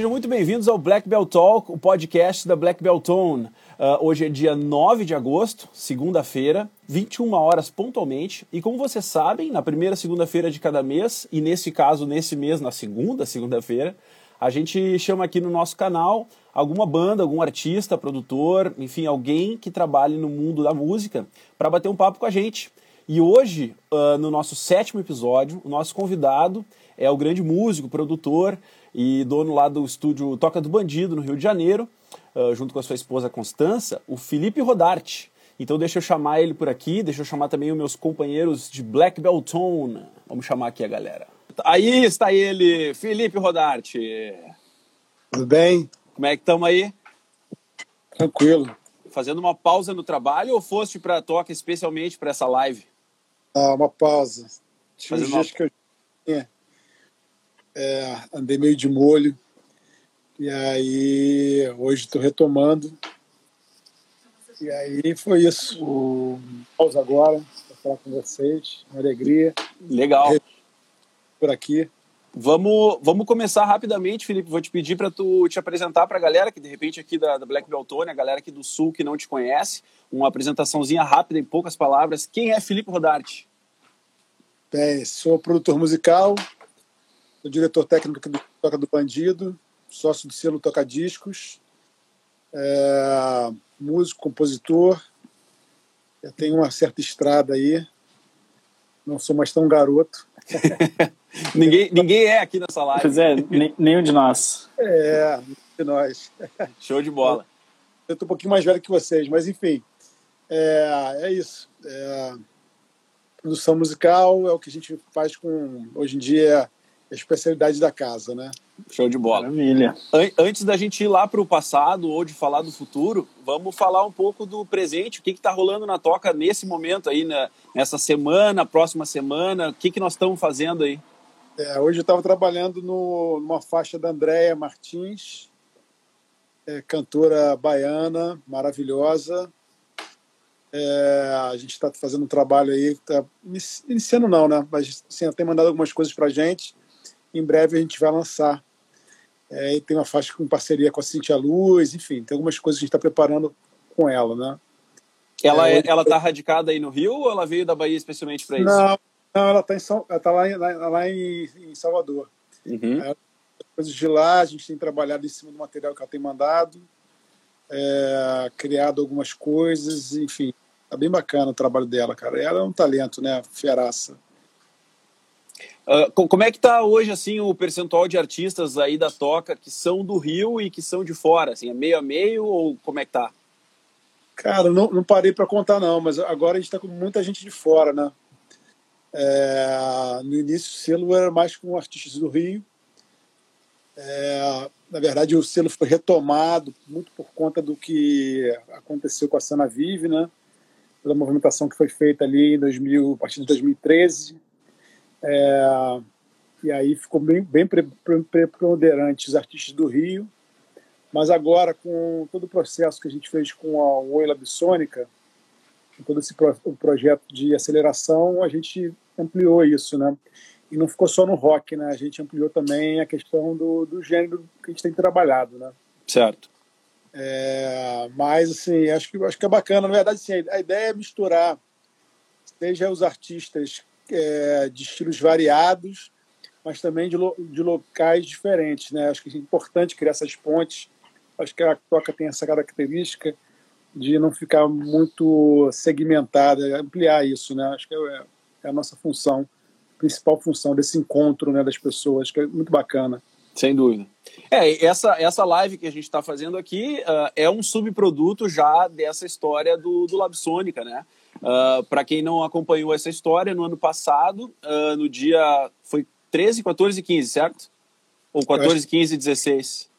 Sejam muito bem-vindos ao Black Belt Talk, o podcast da Black Belt Tone. Uh, hoje é dia 9 de agosto, segunda-feira, 21 horas pontualmente. E como vocês sabem, na primeira segunda-feira de cada mês, e nesse caso, nesse mês, na segunda segunda-feira, a gente chama aqui no nosso canal alguma banda, algum artista, produtor, enfim, alguém que trabalhe no mundo da música para bater um papo com a gente. E hoje, uh, no nosso sétimo episódio, o nosso convidado é o grande músico, produtor e dono lá do estúdio Toca do Bandido, no Rio de Janeiro, uh, junto com a sua esposa Constança, o Felipe Rodarte. Então deixa eu chamar ele por aqui, deixa eu chamar também os meus companheiros de Black Beltone. Vamos chamar aqui a galera. Aí está ele, Felipe Rodarte. Tudo bem? Como é que estamos aí? Tranquilo. Fazendo uma pausa no trabalho ou foste para a Toca especialmente para essa live? Ah, uma pausa. Tinha Fazendo dias que eu tinha, é, andei meio de molho. E aí, hoje estou retomando. E aí foi isso. O pausa agora, para falar com vocês. Uma alegria Legal. por aqui. Vamos, vamos começar rapidamente, Felipe. Vou te pedir para tu te apresentar para a galera que de repente aqui da, da Black Beltone, a galera aqui do Sul que não te conhece, uma apresentaçãozinha rápida em poucas palavras. Quem é Felipe Rodarte? Bem, sou produtor musical, sou diretor técnico aqui do Toca do Bandido, sócio do selo Toca Discos, é, músico, compositor. Eu tenho uma certa estrada aí, não sou mais tão garoto. ninguém, ninguém é aqui nessa live. Pois é, nem- nenhum de nós. É, de nós. Show de bola. Eu estou um pouquinho mais velho que vocês, mas enfim, é, é isso. É, produção musical é o que a gente faz com, hoje em dia, a especialidade da casa, né? Show de bola. Maravilha. An- Antes da gente ir lá para o passado ou de falar do futuro, vamos falar um pouco do presente. O que está rolando na toca nesse momento aí, né? nessa semana, próxima semana? O que, que nós estamos fazendo aí? É, hoje eu estava trabalhando no, numa faixa da Andréia Martins, é, cantora baiana, maravilhosa. É, a gente está fazendo um trabalho aí, tá inici- iniciando não, né? Mas assim, ela tem mandado algumas coisas para gente. Em breve a gente vai lançar. É, e tem uma faixa com parceria com a Cintia Luz, enfim, tem algumas coisas que a gente está preparando com ela, né? Ela É, é, ela tá radicada aí no Rio ou ela veio da Bahia especialmente para isso? Não, não, ela está tá lá, em, lá, lá em, em Salvador. Uhum. coisas de lá, a gente tem trabalhado em cima do material que ela tem mandado, é, criado algumas coisas, enfim. Tá bem bacana o trabalho dela, cara. Ela é um talento, né? Feraça. Ah, co- como é que tá hoje assim o percentual de artistas aí da toca que são do Rio e que são de fora? Assim, é meio a meio ou como é que tá? Cara, não, não parei para contar, não, mas agora a gente está com muita gente de fora, né? É, no início, o selo era mais com artistas do Rio. É, na verdade, o selo foi retomado muito por conta do que aconteceu com a Sana Vive, né? Pela movimentação que foi feita ali em 2000, a partir de 2013. É, e aí ficou bem, bem pre- pre- preponderante os artistas do Rio. Mas agora, com todo o processo que a gente fez com a Oi Labsônica, com todo esse pro, o projeto de aceleração, a gente ampliou isso, né? E não ficou só no rock, né? A gente ampliou também a questão do, do gênero que a gente tem trabalhado, né? Certo. É, mas, assim, acho que, acho que é bacana. Na verdade, assim, a ideia é misturar, seja os artistas é, de estilos variados, mas também de, lo, de locais diferentes, né? Acho que é importante criar essas pontes. Acho que a toca tem essa característica de não ficar muito segmentada, ampliar isso, né? Acho que é, é a nossa função, principal função desse encontro, né, das pessoas, que é muito bacana. Sem dúvida. É, essa, essa live que a gente está fazendo aqui uh, é um subproduto já dessa história do, do Labsônica, né? Uh, Para quem não acompanhou essa história, no ano passado, uh, no dia. Foi 13, 14 e 15, certo? Ou 14, 15 e 16?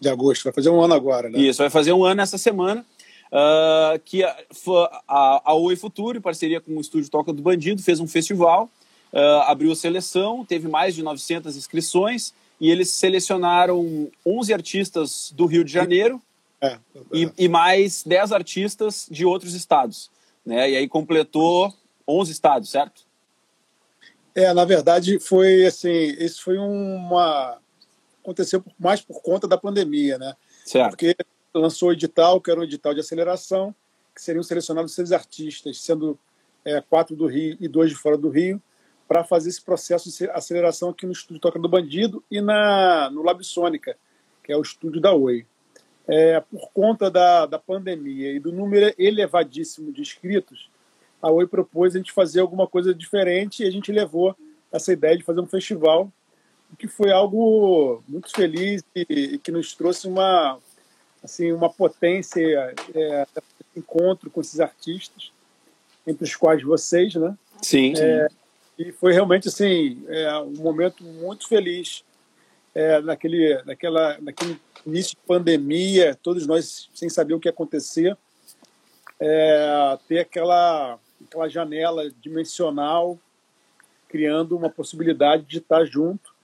De agosto, vai fazer um ano agora, né? Isso, vai fazer um ano essa semana. Uh, que a, a, a Oi Futuro, em parceria com o Estúdio Toca do Bandido, fez um festival, abriu a seleção, teve mais de 900 inscrições e eles selecionaram 11 artistas do Rio de Janeiro É, e, e mais 10 artistas de outros estados. Né? E aí completou 11 estados, certo? É, na verdade, foi assim, isso foi uma aconteceu mais por conta da pandemia, né? Certo. Porque lançou o edital, que era um edital de aceleração, que seriam selecionados seis artistas, sendo é, quatro do Rio e dois de fora do Rio, para fazer esse processo de aceleração aqui no Estúdio Toca do Bandido e na, no Lab Sônica, que é o estúdio da Oi. É, por conta da, da pandemia e do número elevadíssimo de inscritos, a Oi propôs a gente fazer alguma coisa diferente e a gente levou essa ideia de fazer um festival, que foi algo muito feliz e, e que nos trouxe uma, assim, uma potência, é, encontro com esses artistas, entre os quais vocês, né? Sim. É, e foi realmente assim é, um momento muito feliz é, naquele, naquela, naquele início de pandemia, todos nós sem saber o que ia acontecer, é, ter aquela, aquela janela dimensional, criando uma possibilidade de estar junto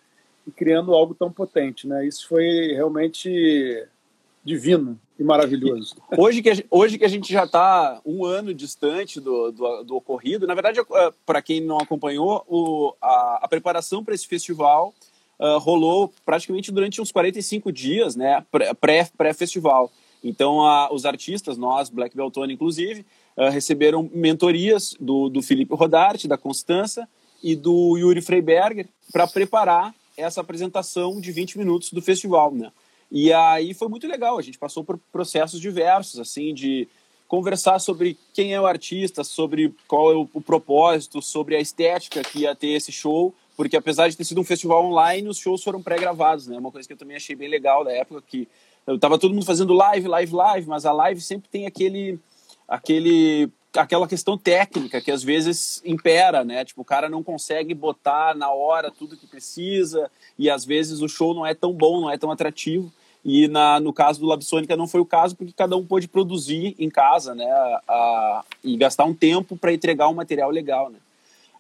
e criando algo tão potente. Né? Isso foi realmente divino e maravilhoso. Hoje que a, hoje que a gente já está um ano distante do, do, do ocorrido, na verdade, eh, para quem não acompanhou, o, a, a preparação para esse festival uh, rolou praticamente durante uns 45 dias, né, pré-festival. Pré então, a, os artistas, nós, Black Beltone inclusive, uh, receberam mentorias do, do Felipe Rodarte, da Constança e do Yuri Freiberger para preparar essa apresentação de 20 minutos do festival, né? E aí foi muito legal, a gente passou por processos diversos, assim, de conversar sobre quem é o artista, sobre qual é o, o propósito, sobre a estética que ia ter esse show, porque apesar de ter sido um festival online, os shows foram pré-gravados, né? Uma coisa que eu também achei bem legal da época, que tava todo mundo fazendo live, live, live, mas a live sempre tem aquele aquele aquela questão técnica que às vezes impera, né? Tipo, o cara não consegue botar na hora tudo que precisa e às vezes o show não é tão bom, não é tão atrativo. E na, no caso do Labsônica não foi o caso porque cada um pôde produzir em casa, né? A, a, e gastar um tempo para entregar um material legal, né?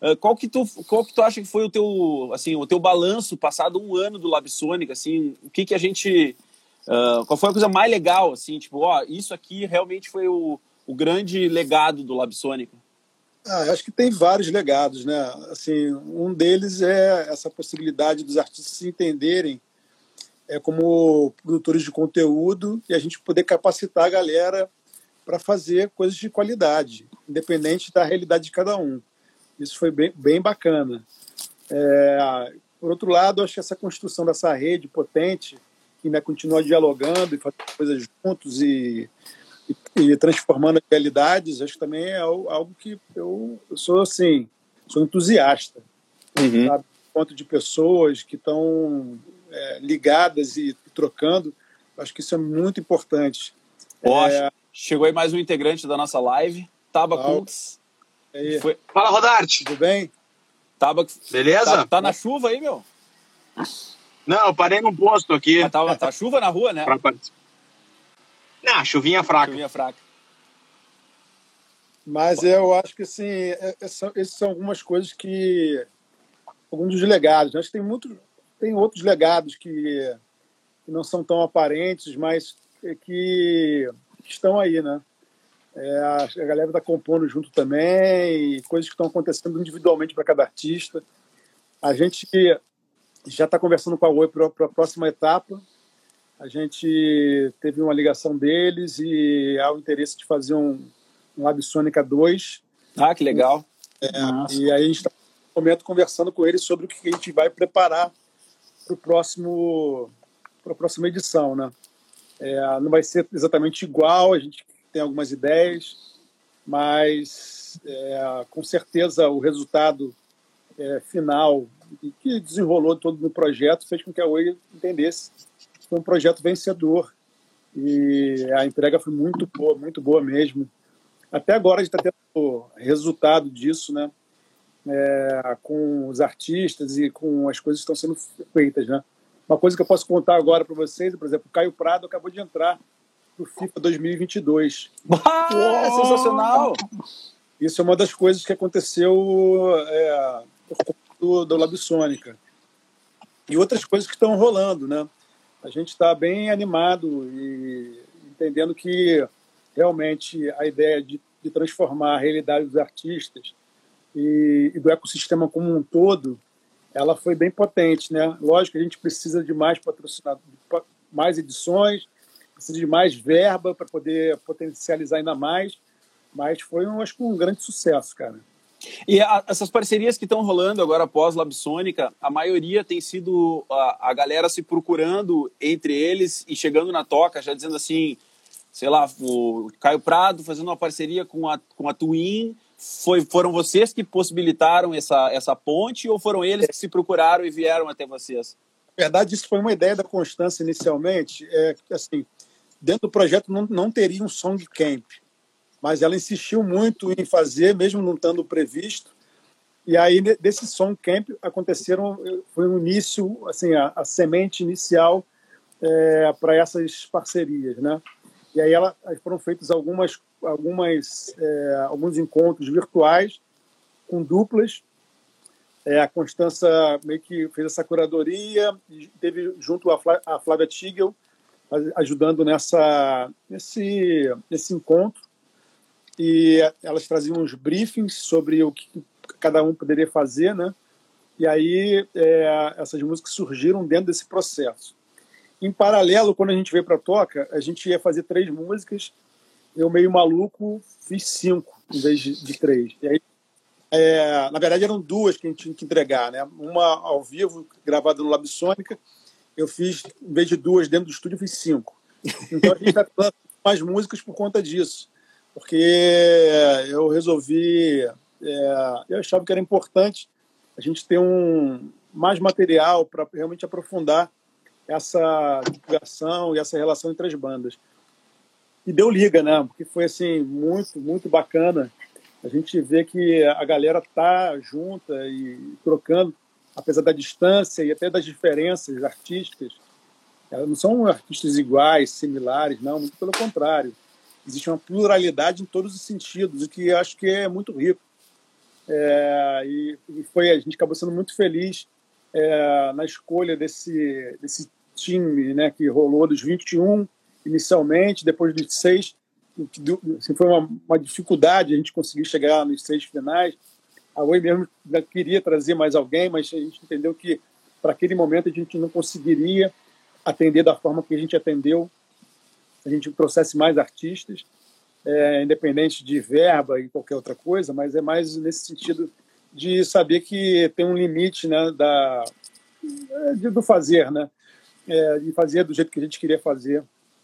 Uh, qual que tu qual que tu acha que foi o teu assim o teu balanço passado um ano do Labsônica assim? O que que a gente uh, qual foi a coisa mais legal assim? Tipo ó isso aqui realmente foi o, o grande legado do Labsônica ah, acho que tem vários legados né? Assim um deles é essa possibilidade dos artistas se entenderem é, como produtores de conteúdo e a gente poder capacitar a galera para fazer coisas de qualidade independente da realidade de cada um isso foi bem, bem bacana. É, por outro lado, acho que essa construção dessa rede potente, que ainda continua dialogando e fazendo coisas juntos e, e, e, transformando realidades, acho que também é algo que eu, eu sou assim, sou entusiasta. Uhum. Sabe? Ponto de pessoas que estão é, ligadas e, trocando, acho que isso é muito importante. Poxa, é, chegou aí mais um integrante da nossa live, Taba Kunks. Foi... Fala, Rodarte. Tudo bem? Tava... Beleza? Tá, tá, na chuva aí, meu? Não, eu parei num posto aqui. Ah, tá, tá chuva na rua, né? Pra... Não, chuvinha fraca. Chuvinha fraca. Mas eu acho que, assim, é, é, esses são algumas coisas que... Alguns dos legados. Acho que tem, muito, tem outros legados que, que não são tão aparentes, mas que estão aí, né? É, a galera está compondo junto também, e coisas que estão acontecendo individualmente para cada artista. A gente já está conversando com a Oi para a próxima etapa. A gente teve uma ligação deles e há o interesse de fazer um, um Lab Sônica 2. Ah, que legal. É, e aí a gente está, no momento, conversando com eles sobre o que a gente vai preparar para o próximo para a próxima edição, né? É, não vai ser exatamente igual, a gente tem algumas ideias, mas é, com certeza o resultado é, final que desenrolou todo no projeto fez com que a Oi entendesse que foi um projeto vencedor e a entrega foi muito boa, muito boa mesmo. Até agora a gente está tendo resultado disso, né? É, com os artistas e com as coisas que estão sendo feitas, né? Uma coisa que eu posso contar agora para vocês, por exemplo, o Caio Prado acabou de entrar para o FIFA 2022. Ah, é sensacional! Isso é uma das coisas que aconteceu é, por conta do, do Labsônica. E outras coisas que estão rolando, né? A gente está bem animado e entendendo que realmente a ideia de, de transformar a realidade dos artistas e, e, do ecossistema como um todo ela foi bem potente, né? Lógico que a gente precisa de mais patrocinadores, mais edições, precisa de mais verba para poder potencializar ainda mais, mas foi, um, acho que, um grande sucesso, cara. E a, essas parcerias que estão rolando agora após Labsônica, a maioria tem sido a, a galera se procurando entre eles e chegando na toca, já dizendo assim, sei lá, o Caio Prado fazendo uma parceria com a, com a Twin, foi, foram vocês que possibilitaram essa, essa ponte ou foram eles que se procuraram e vieram até vocês? Na verdade, isso foi uma ideia da Constância inicialmente. É, assim, dentro do projeto não, não teria um song camp, mas ela insistiu muito em fazer, mesmo não estando previsto. E aí desse song camp aconteceram foi o início, assim, a, a semente inicial é, para essas parcerias, né? E aí ela, foram feitos algumas, algumas, é, alguns encontros virtuais com duplas. É, a Constança meio que fez essa curadoria teve junto a, Flá, a Flávia Tigel ajudando nessa, nesse, nesse encontro. E elas traziam uns briefings sobre o que cada um poderia fazer, né? E aí é, essas músicas surgiram dentro desse processo. Em paralelo, quando a gente veio para Toca, a gente ia fazer três músicas. Eu, meio maluco, fiz cinco em vez de, de três. E aí, é, na verdade, eram duas que a gente tinha que entregar. Né? Uma ao vivo, gravada no Labsônica. Eu fiz, em vez de duas dentro do estúdio, eu fiz cinco. Então a gente está falando mais músicas por conta disso. Porque eu resolvi. É, eu achava que era importante a gente ter um, mais material para realmente aprofundar essa divulgação e essa relação entre as bandas. E deu liga, né? Porque foi assim muito, muito bacana. A gente vê que a galera tá junta e trocando, apesar da distância e até das diferenças artísticas. Elas não são artistas iguais, similares, não, muito pelo contrário. Existe uma pluralidade em todos os sentidos, o que acho que é muito rico. É, e, e, foi a gente acabou sendo muito feliz é, na escolha desse desse time né, que rolou dos 21 inicialmente, depois dos seis, assim, foi uma, uma, dificuldade a gente conseguir chegar nos seis finais. A Oi mesmo queria trazer mais alguém, mas a gente entendeu que para aquele momento a gente não conseguiria atender da forma que a gente atendeu. A gente trouxesse mais artistas, é, independente de verba e qualquer outra coisa, mas é mais nesse sentido de saber que tem um limite né, da, de, do fazer, né? é, e fazia do jeito que a gente queria fazer.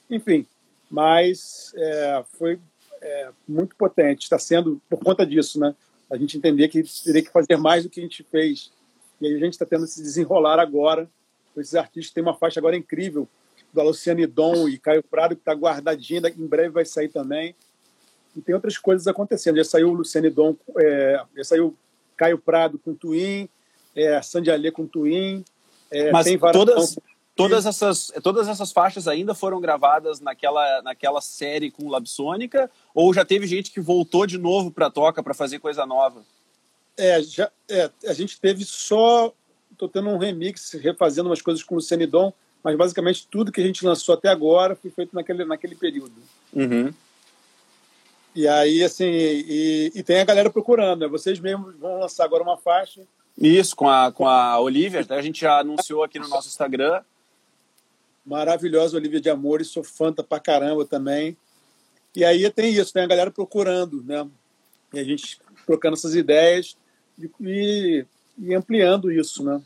Enfim, mas é, foi é, muito potente. Está sendo por conta disso, né? A gente entender que teria que fazer mais do que a gente fez. E aí a gente está tendo se desenrolar agora. Esses artistas têm uma faixa agora incrível do Luciano Dom e Caio Prado, que está guardadinha, em breve vai sair também. E tem outras coisas acontecendo. Já saiu o Luciano Dom, é, já saiu Caio Prado com Twin, é, Sandy Alê com Twin. É, Mas todas, Todas essas, todas essas faixas ainda foram gravadas naquela, naquela série com Labsônica? Ou já teve gente que voltou de novo para a toca para fazer coisa nova? É, já, é, a gente teve só. Estou tendo um remix, refazendo umas coisas com o Senidon, mas basicamente tudo que a gente lançou até agora foi feito naquele, naquele período. Uhum. E aí, assim, e, e, tem a galera procurando, né? Vocês mesmos vão lançar agora uma faixa. Isso, com a, com a Olivia, a gente já anunciou aqui no nosso Instagram maravilhosa Olivia de Amores, sou fã pra caramba também. E aí tem isso, tem a galera procurando, né? E a gente trocando essas ideias e, e ampliando isso, né?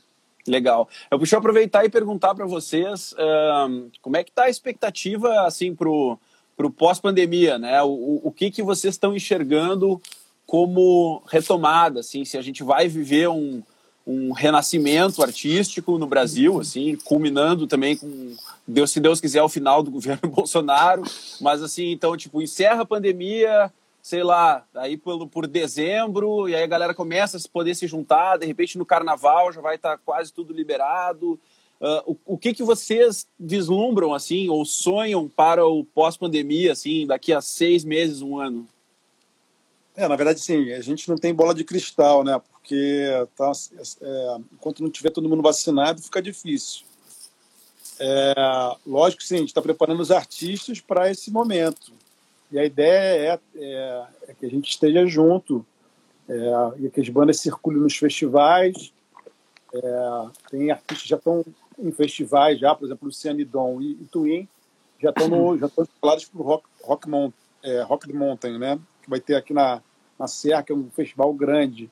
Legal. Eu puxo aproveitar e perguntar para vocês um, como é que está a expectativa assim pro pro pós-pandemia, né? O, o que que vocês estão enxergando como retomada, assim, se a gente vai viver um, um renascimento artístico no Brasil, assim, culminando também com Deus, se Deus quiser, o final do governo Bolsonaro, mas assim, então, tipo, encerra a pandemia, sei lá, aí por, por dezembro, e aí a galera começa a poder se juntar, de repente no carnaval já vai estar tá quase tudo liberado. Uh, o, o que que vocês vislumbram, assim, ou sonham para o pós-pandemia, assim, daqui a seis meses, um ano? É, na verdade, sim, a gente não tem bola de cristal, né? Porque tá, é, enquanto não tiver todo mundo vacinado, fica difícil. É, lógico que sim, a gente está preparando os artistas para esse momento. E a ideia é, é, é que a gente esteja junto, é, e que as bandas circulem nos festivais, É, tem artistas que já estão em festivais, já, por exemplo, Luciano Dom e, e Twin, já estão já estão para o Rock, Rock, Mount, é, Rock Mountain, né? Que vai ter aqui na, na Serra, que é um festival grande.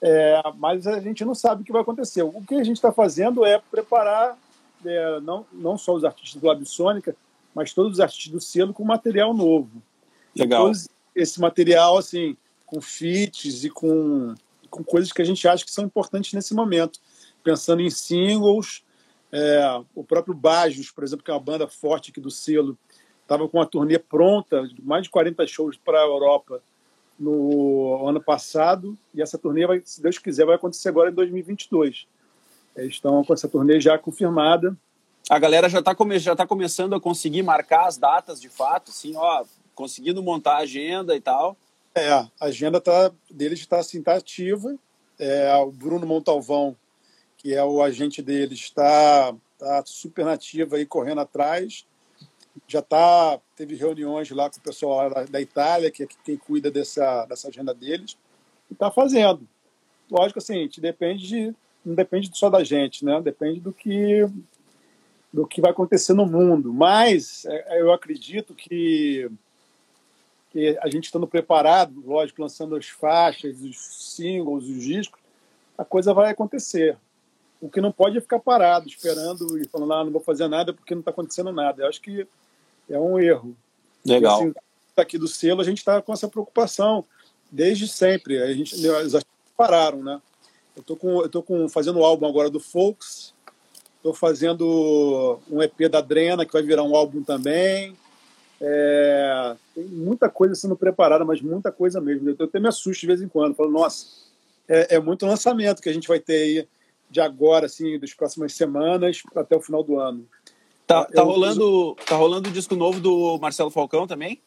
É, mas a gente não sabe o que vai acontecer. O que a gente está fazendo é preparar é, não, não só os artistas do Labsônica, mas todos os artistas do selo com material novo. Legal. esse material, assim, com feats e com, com coisas que a gente acha que são importantes nesse momento. Pensando em singles, é, o próprio Bajos, por exemplo, que é uma banda forte aqui do selo, estava com uma turnê pronta, mais de 40 shows para a Europa no ano passado, e essa turnê, vai, se Deus quiser, vai acontecer agora em 2022. Eles estão com essa turnê já confirmada. A galera já está come, já tá começando a conseguir marcar as datas de fato, assim, ó, conseguindo montar a agenda e tal. É, a agenda tá, deles está assim, tá ativa. É, o Bruno Montalvão, que é o agente deles, está tá super nativo aí, correndo atrás. Já tá, teve reuniões lá com o pessoal da, Itália, que é quem cuida dessa, dessa agenda deles, e está fazendo. Lógico, assim, depende de, não depende só da gente, né? Depende do que do que vai acontecer no mundo. Mas é, eu acredito que que a gente estando preparado, lógico, lançando as faixas, os singles, os discos, a coisa vai acontecer. O que não pode é ficar parado, esperando e falando, ah, não vou fazer nada porque não está acontecendo nada. Eu acho que é um erro. Legal. assim, aqui do selo, a gente está com essa preocupação desde sempre. A gente, os artistas pararam, né? Eu tô com, eu tô com fazendo um álbum agora do Folks. Estou fazendo um EP da Drena que vai virar um álbum também. É, tem muita coisa sendo preparada, mas muita coisa mesmo. Eu até me assusto de vez em quando. Falo, nossa, é, é muito lançamento que a gente vai ter aí de agora, assim, das próximas semanas até o final do ano. Tá, tá, rolando, tá rolando o disco novo do Marcelo Falcão também?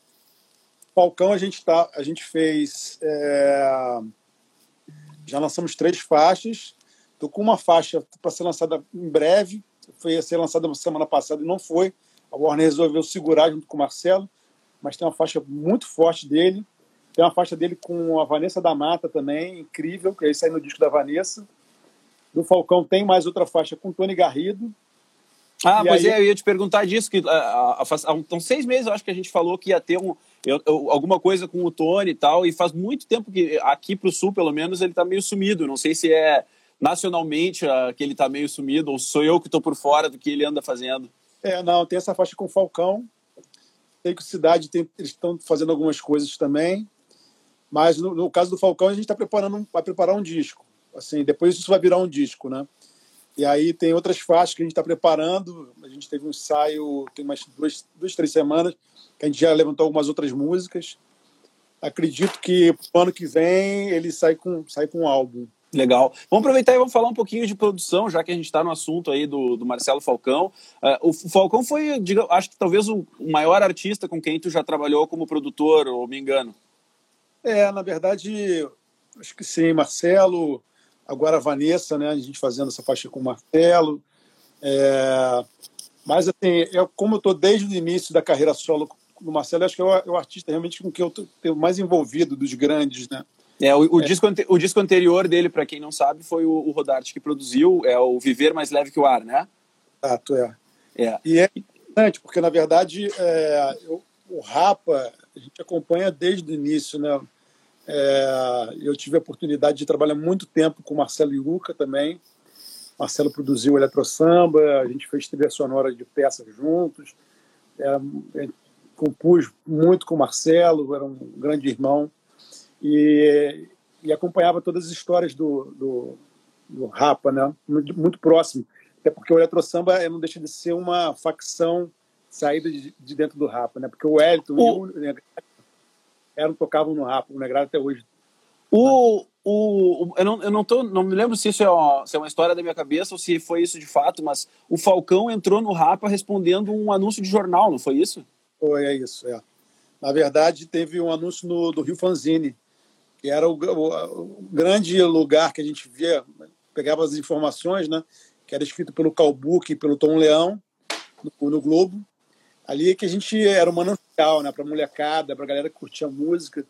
Falcão a gente tá, a gente fez, é, já lançamos três faixas. Tô com uma faixa para ser lançada em breve. Foi a ser lançada semana passada e não foi. A Warner resolveu segurar junto com o Marcelo, mas tem uma faixa muito forte dele. Tem uma faixa dele com a Vanessa da Mata também, incrível, que aí sai no disco da Vanessa. Do Falcão tem mais outra faixa com Tony Garrido. Ah, e pois aí... é, eu ia te perguntar disso, que há então, seis meses eu acho que a gente falou que ia ter um, eu, eu, alguma coisa com o Tony e tal, e faz muito tempo que aqui para o Sul, pelo menos, ele está meio sumido. Não sei se é nacionalmente uh, que ele está meio sumido, ou sou eu que estou por fora do que ele anda fazendo. É, não, tem essa faixa com o Falcão. Tem que Cidade, tem, eles estão fazendo algumas coisas também. Mas no, no caso do Falcão, a gente está preparando, vai preparar um disco. Assim, depois isso vai virar um disco, né? E aí tem outras faixas que a gente está preparando. A gente teve um ensaio, tem umas duas, duas, três semanas, que a gente já levantou algumas outras músicas. Acredito que no ano que vem ele sai com, sai com um álbum. Legal. Vamos aproveitar e vamos falar um pouquinho de produção, já que a gente está no assunto aí do, do Marcelo Falcão. Uh, o Falcão foi, diga, acho que talvez o maior artista com quem tu já trabalhou como produtor, ou me engano. É, na verdade, acho que sim. Marcelo, agora a Vanessa, né? A gente fazendo essa faixa com o Marcelo. É, mas, assim, eu, como eu estou desde o início da carreira solo do Marcelo, acho que é o, é o artista realmente com quem eu estou mais envolvido dos grandes, né? É, o, o, é. Disco, o disco anterior dele, para quem não sabe, foi o, o Rodarte que produziu, é o Viver Mais Leve que o Ar, né? Exato, é. é. E é interessante, porque na verdade é, eu, o Rapa a gente acompanha desde o início, né? É, eu tive a oportunidade de trabalhar muito tempo com Marcelo Iuca também. Marcelo produziu Eletro Samba, a gente fez trilha sonora de peças juntos. É, compus muito com Marcelo, era um grande irmão e, e acompanhava todas as histórias do, do, do Rapa, né? muito, muito, próximo. Até porque o Eletrosamba não deixa de ser uma facção saída de, de dentro do Rapa, né? porque o Elton o... e o eram, tocavam no Rapa, o Negrado até hoje. O, o, eu não, eu não, tô, não me lembro se isso é, uma, se é uma história da minha cabeça ou se foi isso de fato, mas o Falcão entrou no Rapa respondendo um anúncio de jornal, não foi isso? Foi, é isso, é. Na verdade, teve um anúncio no, do Rio Fanzine, que era o, o, o, grande lugar que a gente via, pegava as informações, né? Que era escrito pelo Calbuque e pelo Tom Leão, no, no Globo. Ali que a gente era uma manancial, né? Para molecada, para galera que curtia música.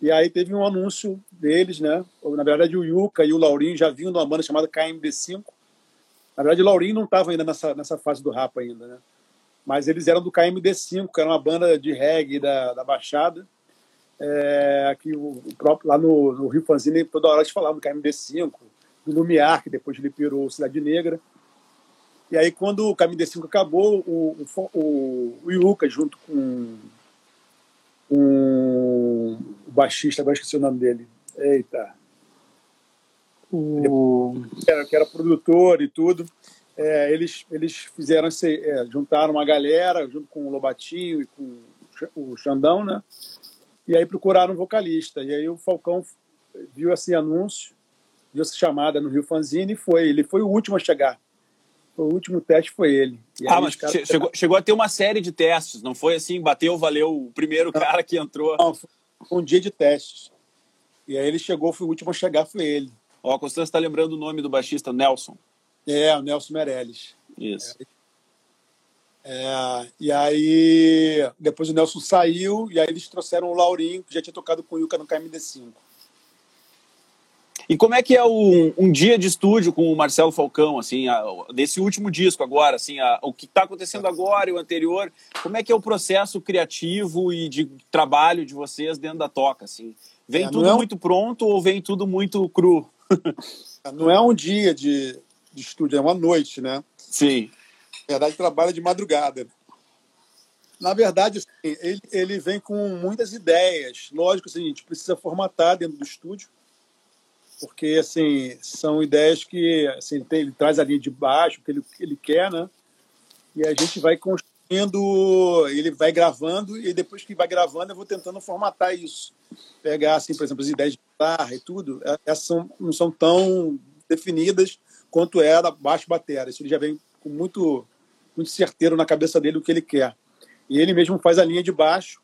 E aí teve um anúncio deles, né? Na verdade, o Yuka e o Laurinho já vinham de uma banda chamada KMD5. Na verdade, o Laurinho não estava ainda nessa, nessa fase do rap ainda, né? Mas eles eram do KMD5, que era uma banda de reggae da, da Baixada. É, o, o, próprio lá no, no Rio Fanzine toda hora eles falavam do KMD5, do Lumiar, que depois ele pirou Cidade Negra. E aí, quando o KMD5 acabou, o, o, o Yuka, junto com, com o baixista, agora esqueci o nome dele. Eita. O... Que, era, que era produtor e tudo. É, eles, eles fizeram, é, juntaram uma galera, junto com o Lobatinho e com o Xandão, né? E aí procuraram um vocalista. E aí o Falcão viu esse anúncio, viu essa chamada no Rio Fanzine e foi. Ele foi o último a chegar. O último teste foi ele. ah, mas chegou, chegou a ter uma série de testes, não foi assim? Bateu, valeu o primeiro não, cara que entrou. Não, foi um dia de testes. E aí ele chegou, foi o último a chegar, foi ele. Ó, a Constância está lembrando o nome do baixista, Nelson. É, o Nelson Meirelles. Isso. É, é, e aí, depois o Nelson saiu, e aí eles trouxeram o Laurinho, que já tinha tocado com o Yuka no KMD5. E como é que é o, um dia de estúdio com o Marcelo Falcão, assim, a, desse último disco agora, assim, a, o que está acontecendo agora e o anterior, como é que é o processo criativo e de trabalho de vocês dentro da toca, assim? Vem é, tudo é um... muito pronto ou vem tudo muito cru? não é um dia de, de estúdio, é uma noite, né? Sim. Na verdade, trabalha de madrugada. Na verdade, assim, ele, ele vem com muitas ideias. Lógico, assim, a gente precisa formatar dentro do estúdio, porque assim são ideias que assim, ele, tem, ele traz a linha de baixo, que ele, ele quer, né? E a gente vai construindo, ele vai gravando, e depois que vai gravando, eu vou tentando formatar isso. Pegar, assim, por exemplo, as ideias de guitarra e tudo, é, essas são, não são tão definidas quanto é da baixo bateria. Isso ele já vem com muito muito certeiro na cabeça dele o que ele quer. E ele mesmo faz a linha de baixo.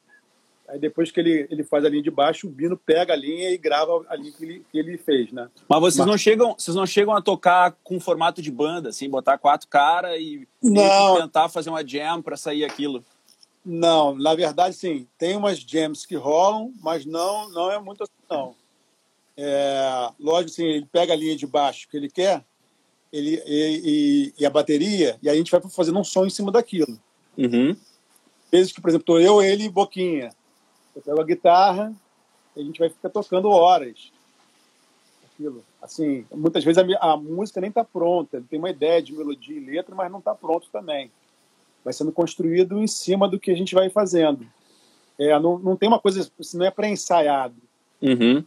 Aí depois que ele, ele faz a linha de baixo, o Bino pega a linha e grava a linha que ele, que ele fez, né? Mas vocês Mas... não chegam, vocês não chegam a tocar com formato de banda, assim, botar quatro caras e, e tentar fazer uma jam para sair aquilo. Não, na verdade, sim, tem umas jams que rolam, mas não, não é muito assim, não. É, lógico, assim, ele pega a linha de baixo que ele quer, ele, e, e, a bateria, e a gente vai fazendo um som em cima daquilo. Uhum. Vezes que, por exemplo, tô eu, ele e Boquinha. Eu pego a guitarra e a gente vai ficar tocando horas. Aquilo. Assim, muitas vezes a, a música nem está pronta, tem uma ideia de melodia e letra, mas não está pronto também. Vai sendo construído em cima do que a gente vai fazendo. É, não, não tem uma coisa, assim, não é pré-ensaiado. Uhum.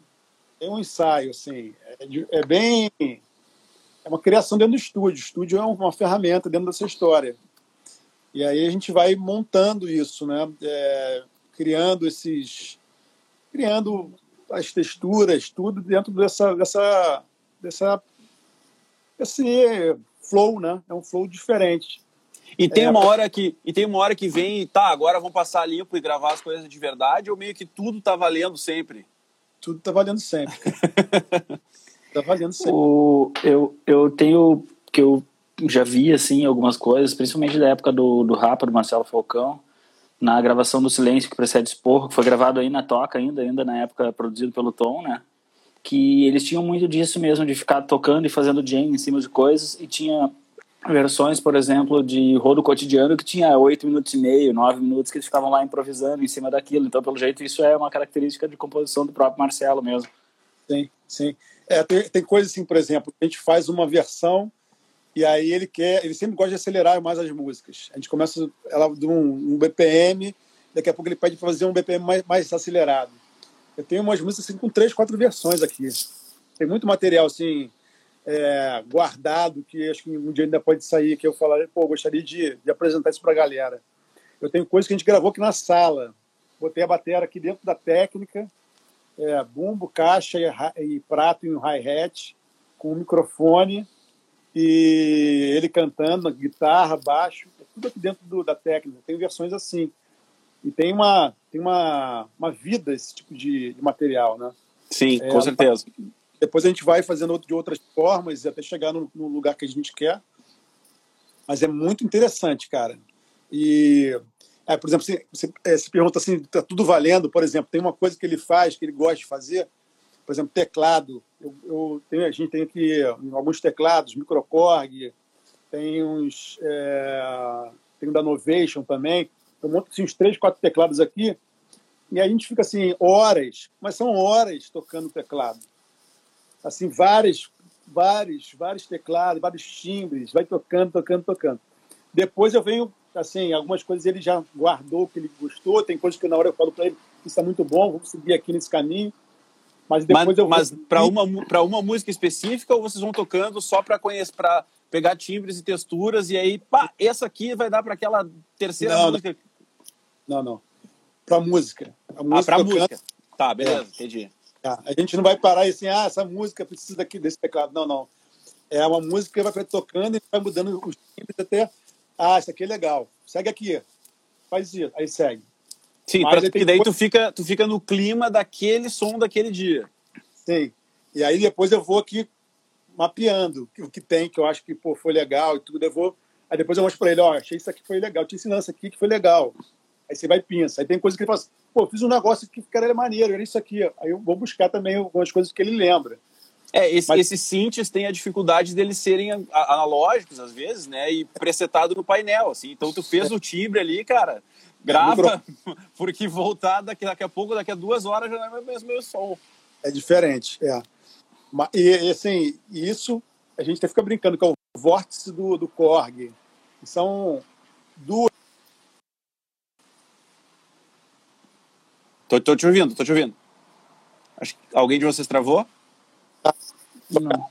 Tem um ensaio, assim. É, é bem é uma criação dentro do estúdio. O estúdio é uma ferramenta dentro dessa história. E aí a gente vai montando isso, né? É, criando esses, criando as texturas, tudo dentro dessa, dessa, dessa, esse flow, né? É um flow diferente. E tem é, uma hora que e tem uma hora que vem, tá, agora vamos passar limpo e gravar as coisas de verdade, ou meio que tudo tá valendo sempre? Tudo tá valendo sempre. Tá valendo sempre. O, eu, eu tenho que eu já vi assim algumas coisas, principalmente da época do, do Rapa, do Marcelo Falcão, na gravação do Silêncio que precede Esporro, que foi gravado aí na Toca ainda, ainda na época produzido pelo Tom, né? Que eles tinham muito disso mesmo, de ficar tocando e fazendo jam em cima de coisas, e tinha versões, por exemplo, de Rodo Cotidiano que tinha oito minutos e meio, nove minutos, que eles ficavam lá improvisando em cima daquilo. Então, pelo jeito, isso é uma característica de composição do próprio Marcelo mesmo. Sim, sim. É, tem, tem coisas assim, por exemplo, a gente faz uma versão e aí ele quer, ele sempre gosta de acelerar mais as músicas. A gente começa ela de um, um BPM, daqui a pouco ele pede para fazer um BPM mais, mais acelerado. Eu tenho umas músicas assim, com três, quatro versões aqui. Tem muito material assim é, guardado que acho que um dia ainda pode sair que eu falar, pô, gostaria de, de apresentar isso para a galera. Eu tenho coisas que a gente gravou aqui na sala. Botei a bateria aqui dentro da técnica é, bumbo, caixa e, e prato e um hi-hat, com um microfone, e ele cantando, guitarra, baixo, é tudo aqui dentro do, da técnica. Tem versões assim. E tem uma, tem uma, uma vida esse tipo de, de material, né? Sim, é, com certeza. Depois a gente vai fazendo de outras formas até chegar no, no lugar que a gente quer. Mas é muito interessante, cara. E É, por exemplo, você, você é, se pergunta assim, está tudo valendo? Por exemplo, tem uma coisa que ele faz, que ele gosta de fazer, por exemplo, teclado. Eu, eu tenho, a gente tem aqui alguns teclados, microcorg, tem uns. É, tem da Novation também. Eu monto assim, uns três, quatro teclados aqui, e a gente fica assim, horas, mas são horas tocando teclado. Assim, vários, vários, vários teclados, vários timbres, vai tocando, tocando, tocando. Depois eu venho, assim, algumas coisas ele já guardou que ele gostou, tem coisas que na hora eu falo para ele, isso é muito bom, vamos seguir aqui nesse caminho. Mas depois mas, eu Mas para uma, para uma música específica ou vocês vão tocando só para conhecer, para pegar timbres e texturas e aí, pá, essa aqui vai dar para aquela terceira não, música? Não, não. Para música. A música. Ah, para música. Tá, beleza, é. entendi. É. A gente não vai parar e assim, ah, essa música precisa daqui, desse teclado. Não, não. É uma música que vai tocando e vai mudando os timbres até. Ah, isso aqui é legal. Segue aqui. Faz isso. Aí segue. Sim, Mas pra, que daí tu fica, tu fica no clima daquele som daquele dia. Sim. E aí depois eu vou aqui mapeando o que tem, que eu acho que pô, foi legal e tudo. Eu vou, aí depois eu mostro para ele, ó, oh, achei isso aqui foi legal, te ensinando isso aqui que foi legal. Aí você vai e pensa. Aí tem coisa que ele fala assim, pô, fiz um negócio que cara era maneiro, era isso aqui. Aí eu vou buscar também algumas coisas que ele lembra. É, esse, Mas... esses synths têm a dificuldade deles serem analógicos, às vezes, né? E presetado no painel, assim. Então tu fez o timbre ali, cara, grava, porque voltar daqui, daqui a pouco, daqui a duas horas já não é mais o meu som. É diferente, é. E, assim, isso a gente até fica brincando, que é o vórtice do, do Korg. São duas. Tô, tô te ouvindo, tô te ouvindo. Acho que alguém de vocês travou? Não.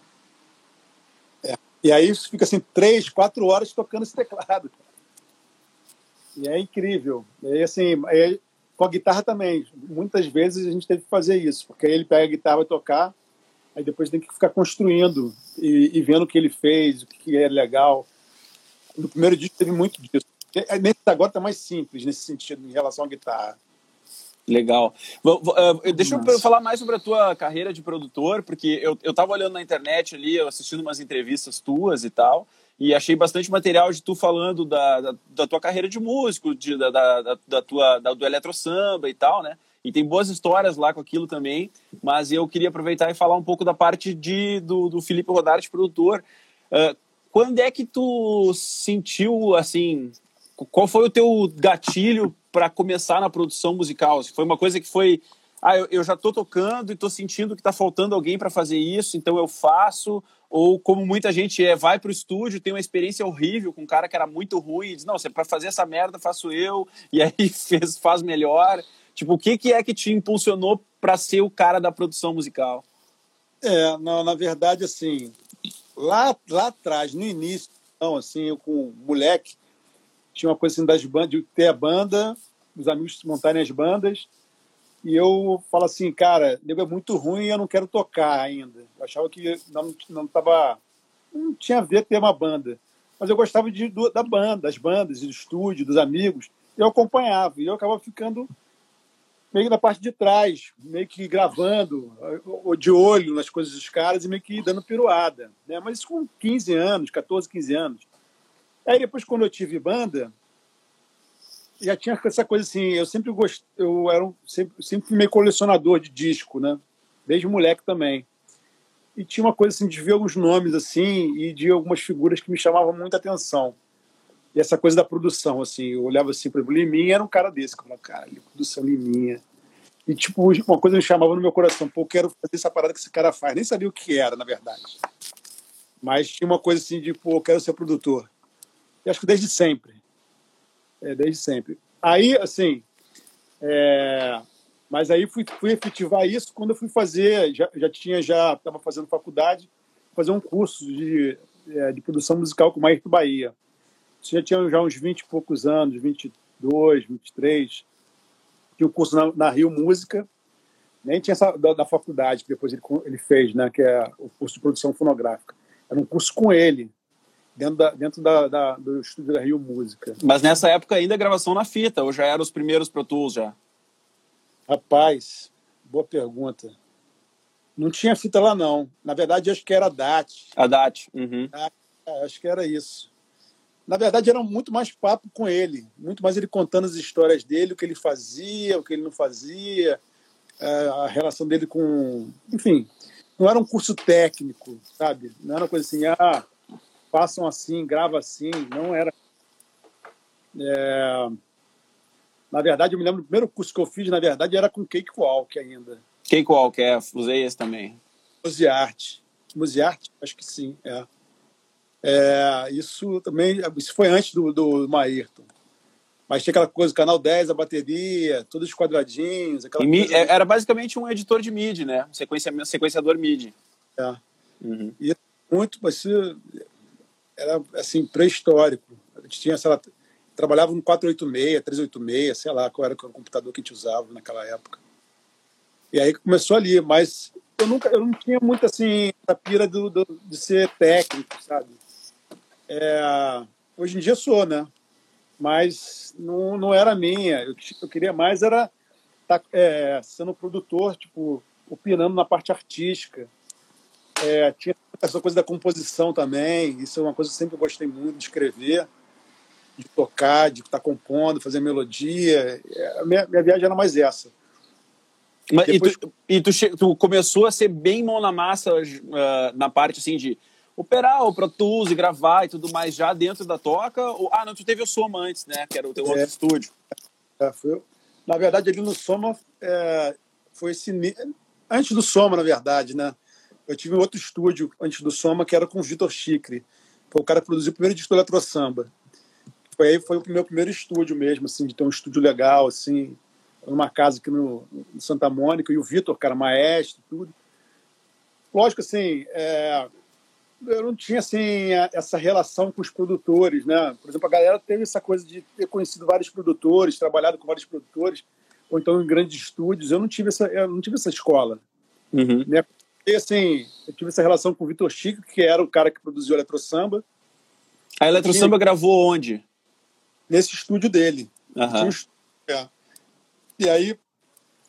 É. E aí fica assim, três, quatro horas tocando esse teclado. E é incrível. E assim, é, com a guitarra também. Muitas vezes a gente teve que fazer isso, porque aí ele pega a guitarra e tocar, aí depois tem que ficar construindo e, e vendo o que ele fez, o que é legal. No primeiro disco teve muito disso. Nesse agora está mais simples nesse sentido, em relação à guitarra. Legal. Uh, deixa eu falar mais sobre a tua carreira de produtor, porque eu, eu tava olhando na internet ali, assistindo umas entrevistas tuas e tal, e achei bastante material de tu falando da, da, da tua carreira de músico, de, da, da, da tua, da, do eletro samba e tal, né? E tem boas histórias lá com aquilo também, mas eu queria aproveitar e falar um pouco da parte de, do, do Felipe Rodarte, produtor. Uh, quando é que tu sentiu, assim, qual foi o teu gatilho para começar na produção musical? Foi uma coisa que foi ah, eu, eu já estou tocando e estou sentindo que está faltando alguém para fazer isso, então eu faço. Ou como muita gente é, vai para o estúdio, tem uma experiência horrível com um cara que era muito ruim e diz, não, para fazer essa merda faço eu, e aí fez, faz melhor. Tipo, o que, que é que te impulsionou para ser o cara da produção musical? É, não, na verdade, assim, lá, lá atrás, no início, então, assim, eu com moleque, tinha uma coisa assim das bandas, de ter a banda, os amigos montarem as bandas, e eu falo assim, cara, nego é muito ruim e eu não quero tocar ainda. Eu achava que não, não tava. Não tinha a ver ter uma banda. Mas eu gostava de, da banda, das bandas, do estúdio, dos amigos. Eu acompanhava. E eu acabava ficando meio na parte de trás, meio que gravando, de olho nas coisas dos caras e meio que dando piruada. Né? Mas isso com 15 anos, 14, 15 anos. Aí depois, quando eu tive banda, já tinha essa coisa assim, eu sempre gostei, eu era um, sempre, sempre fui meio colecionador de disco, né? Desde moleque também. E tinha uma coisa assim de ver alguns nomes assim e de algumas figuras que me chamavam muita atenção. E essa coisa da produção, assim, eu olhava assim, por exemplo, Liminha era um cara desse, que eu falava, cara, produção Liminha. E, tipo, uma coisa me chamava no meu coração, pô, eu quero fazer essa parada que esse cara faz. Nem sabia o que era, na verdade. Mas tinha uma coisa assim de, pô, eu quero ser produtor. E acho que desde sempre é, desde sempre. Aí, assim, é, mas aí fui, fui efetivar isso quando eu fui fazer, já, já tinha, já estava fazendo faculdade, fazer um curso de, é, de produção musical com o Maírto Bahia. Isso já tinha já uns 20 e poucos anos, 22, 23. Tinha um curso na, na Rio Música, nem tinha essa da, da, faculdade que depois ele, ele fez, né, que é o curso de produção fonográfica. Era um curso com ele, dentro, da, dentro da, da, do estúdio da Rio Música. Mas nessa época ainda gravação na fita, ou já eram os primeiros Pro Tools já? Rapaz, boa pergunta. Não tinha fita lá, não. Na verdade, acho que era a DAT. A DAT. Uhum. Ah, acho que era isso. na verdade, era muito mais papo com ele, muito mais ele contando as histórias dele, o que ele fazia, o que ele não fazia, é, a relação dele com. Enfim, não era um curso técnico, sabe? Não era uma coisa assim, ah, façam assim, grava assim, não era. É... Na verdade, eu me lembro, o primeiro curso que eu fiz, na verdade, era com Cake Walk ainda. Cake Walk, é, usei esse também. Musearte. Musearte? Acho que sim, é. é. Isso também, isso foi antes do, do Maírton. Mas tinha aquela coisa, canal 10, a bateria, todos os quadradinhos. Aquela. É, era basicamente um editor de MIDI, né? Sequencia, sequenciador MIDI. É. Uhum. E muito, mas era assim, pré-histórico. A gente tinha, sei lá, trabalhava no 486, 386, sei lá qual era o computador que a gente usava naquela época. E aí começou ali, mas eu nunca, eu não tinha muito assim a pira do, do de ser técnico, sabe? É, hoje em dia sou, né? Mas não, não era minha. Eu, eu queria mais era tá, é, sendo produtor, tipo, opinando na parte artística. É, tinha essa coisa da composição também. Isso é uma coisa que eu sempre gostei muito de escrever de tocar, de estar compondo, fazer melodia. É, minha, minha viagem era mais essa. Mas, Depois... E, tu, e tu, tu, começou a ser bem mão na massa uh, na parte assim de operar o Pro Tools e gravar e tudo mais já dentro da toca? Ou, ah, não, tu teve o Soma antes, né? Que era o teu é, outro estúdio. É, foi, na verdade, ali no Soma é, foi esse. Antes do Soma, na verdade, né? Eu tive outro estúdio antes do Soma que era com o Vitor Chicre. Foi o cara que produziu o primeiro disco do Eletro Samba foi aí foi o meu primeiro estúdio mesmo, assim, de ter um estúdio legal, assim, numa casa aqui no, no Santa Mônica, e o Vitor, cara, maestro, tudo. Lógico, assim, é, eu não tinha, assim, essa relação com os produtores, né? Por exemplo, a galera teve essa coisa de ter conhecido vários produtores, trabalhado com vários produtores, ou então em grandes estúdios. Eu não tive essa, eu não tive essa escola, uhum. né? E, assim, eu tive essa relação com o Vitor Chico, que era o cara que produziu Eletro Samba. A Eletro Samba gravou onde? nesse estúdio dele. Uhum. É. E aí,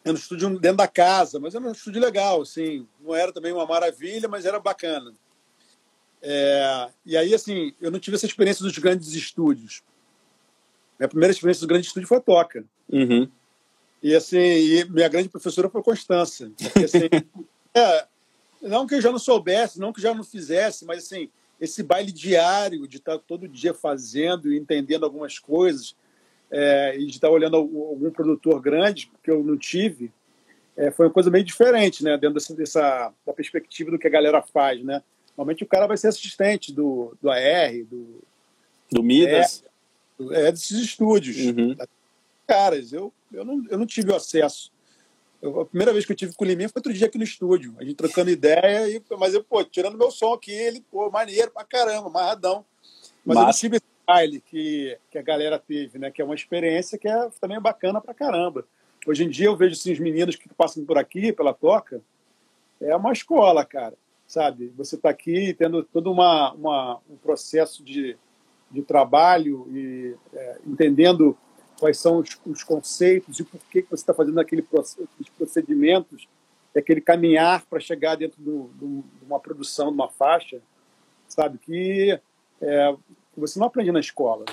era um estúdio dentro da casa, mas era um estúdio legal, assim. Não era também uma maravilha, mas era bacana. É, e aí, assim, eu não tive essa experiência dos grandes estúdios. Minha primeira experiência do grande estúdio foi a Toca. Uhum. E, assim, e minha grande professora foi Constança. Porque, assim, é, não que eu já não soubesse, não que eu já não fizesse, mas, assim, esse baile diário de estar todo dia fazendo e entendendo algumas coisas é, e de estar olhando algum produtor grande que eu não tive é, foi uma coisa meio diferente, né? Dentro dessa, dessa da perspectiva do que a galera faz, né? Normalmente o cara vai ser assistente do, do AR, do do Midas, é, é desses estúdios. Uhum. Caras, eu, eu, não, eu não tive acesso eu, a primeira vez que eu tive com o Liminha foi outro dia aqui no estúdio. A gente trocando ideia, e, mas eu, pô, tirando meu som aqui, ele, pô, maneiro pra caramba, marradão. Mas Massa. eu não tive esse baile que, que a galera teve, né? Que é uma experiência que é também bacana pra caramba. Hoje em dia eu vejo assim, os meninos que passam por aqui, pela toca, é uma escola, cara, sabe? Você está aqui tendo todo uma, uma, um processo de, de trabalho e é, entendendo quais são os, os conceitos e por que, você está fazendo aquele os procedimentos, aquele caminhar para chegar dentro do, do, de uma produção, de uma faixa, sabe? Que é, você não aprende na escola,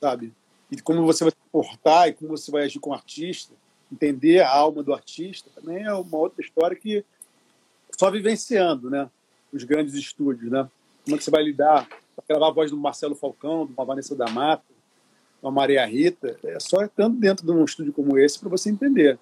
sabe? E como você vai se portar e como você vai agir com o artista, entender a alma do artista, também é uma outra história que só vivenciando, né? Os grandes estúdios, né? Como é que você vai lidar para gravar a voz do Marcelo Falcão, do Vanessa da Mata, uma Maria Rita, é só estando dentro de um estúdio como esse para você entender.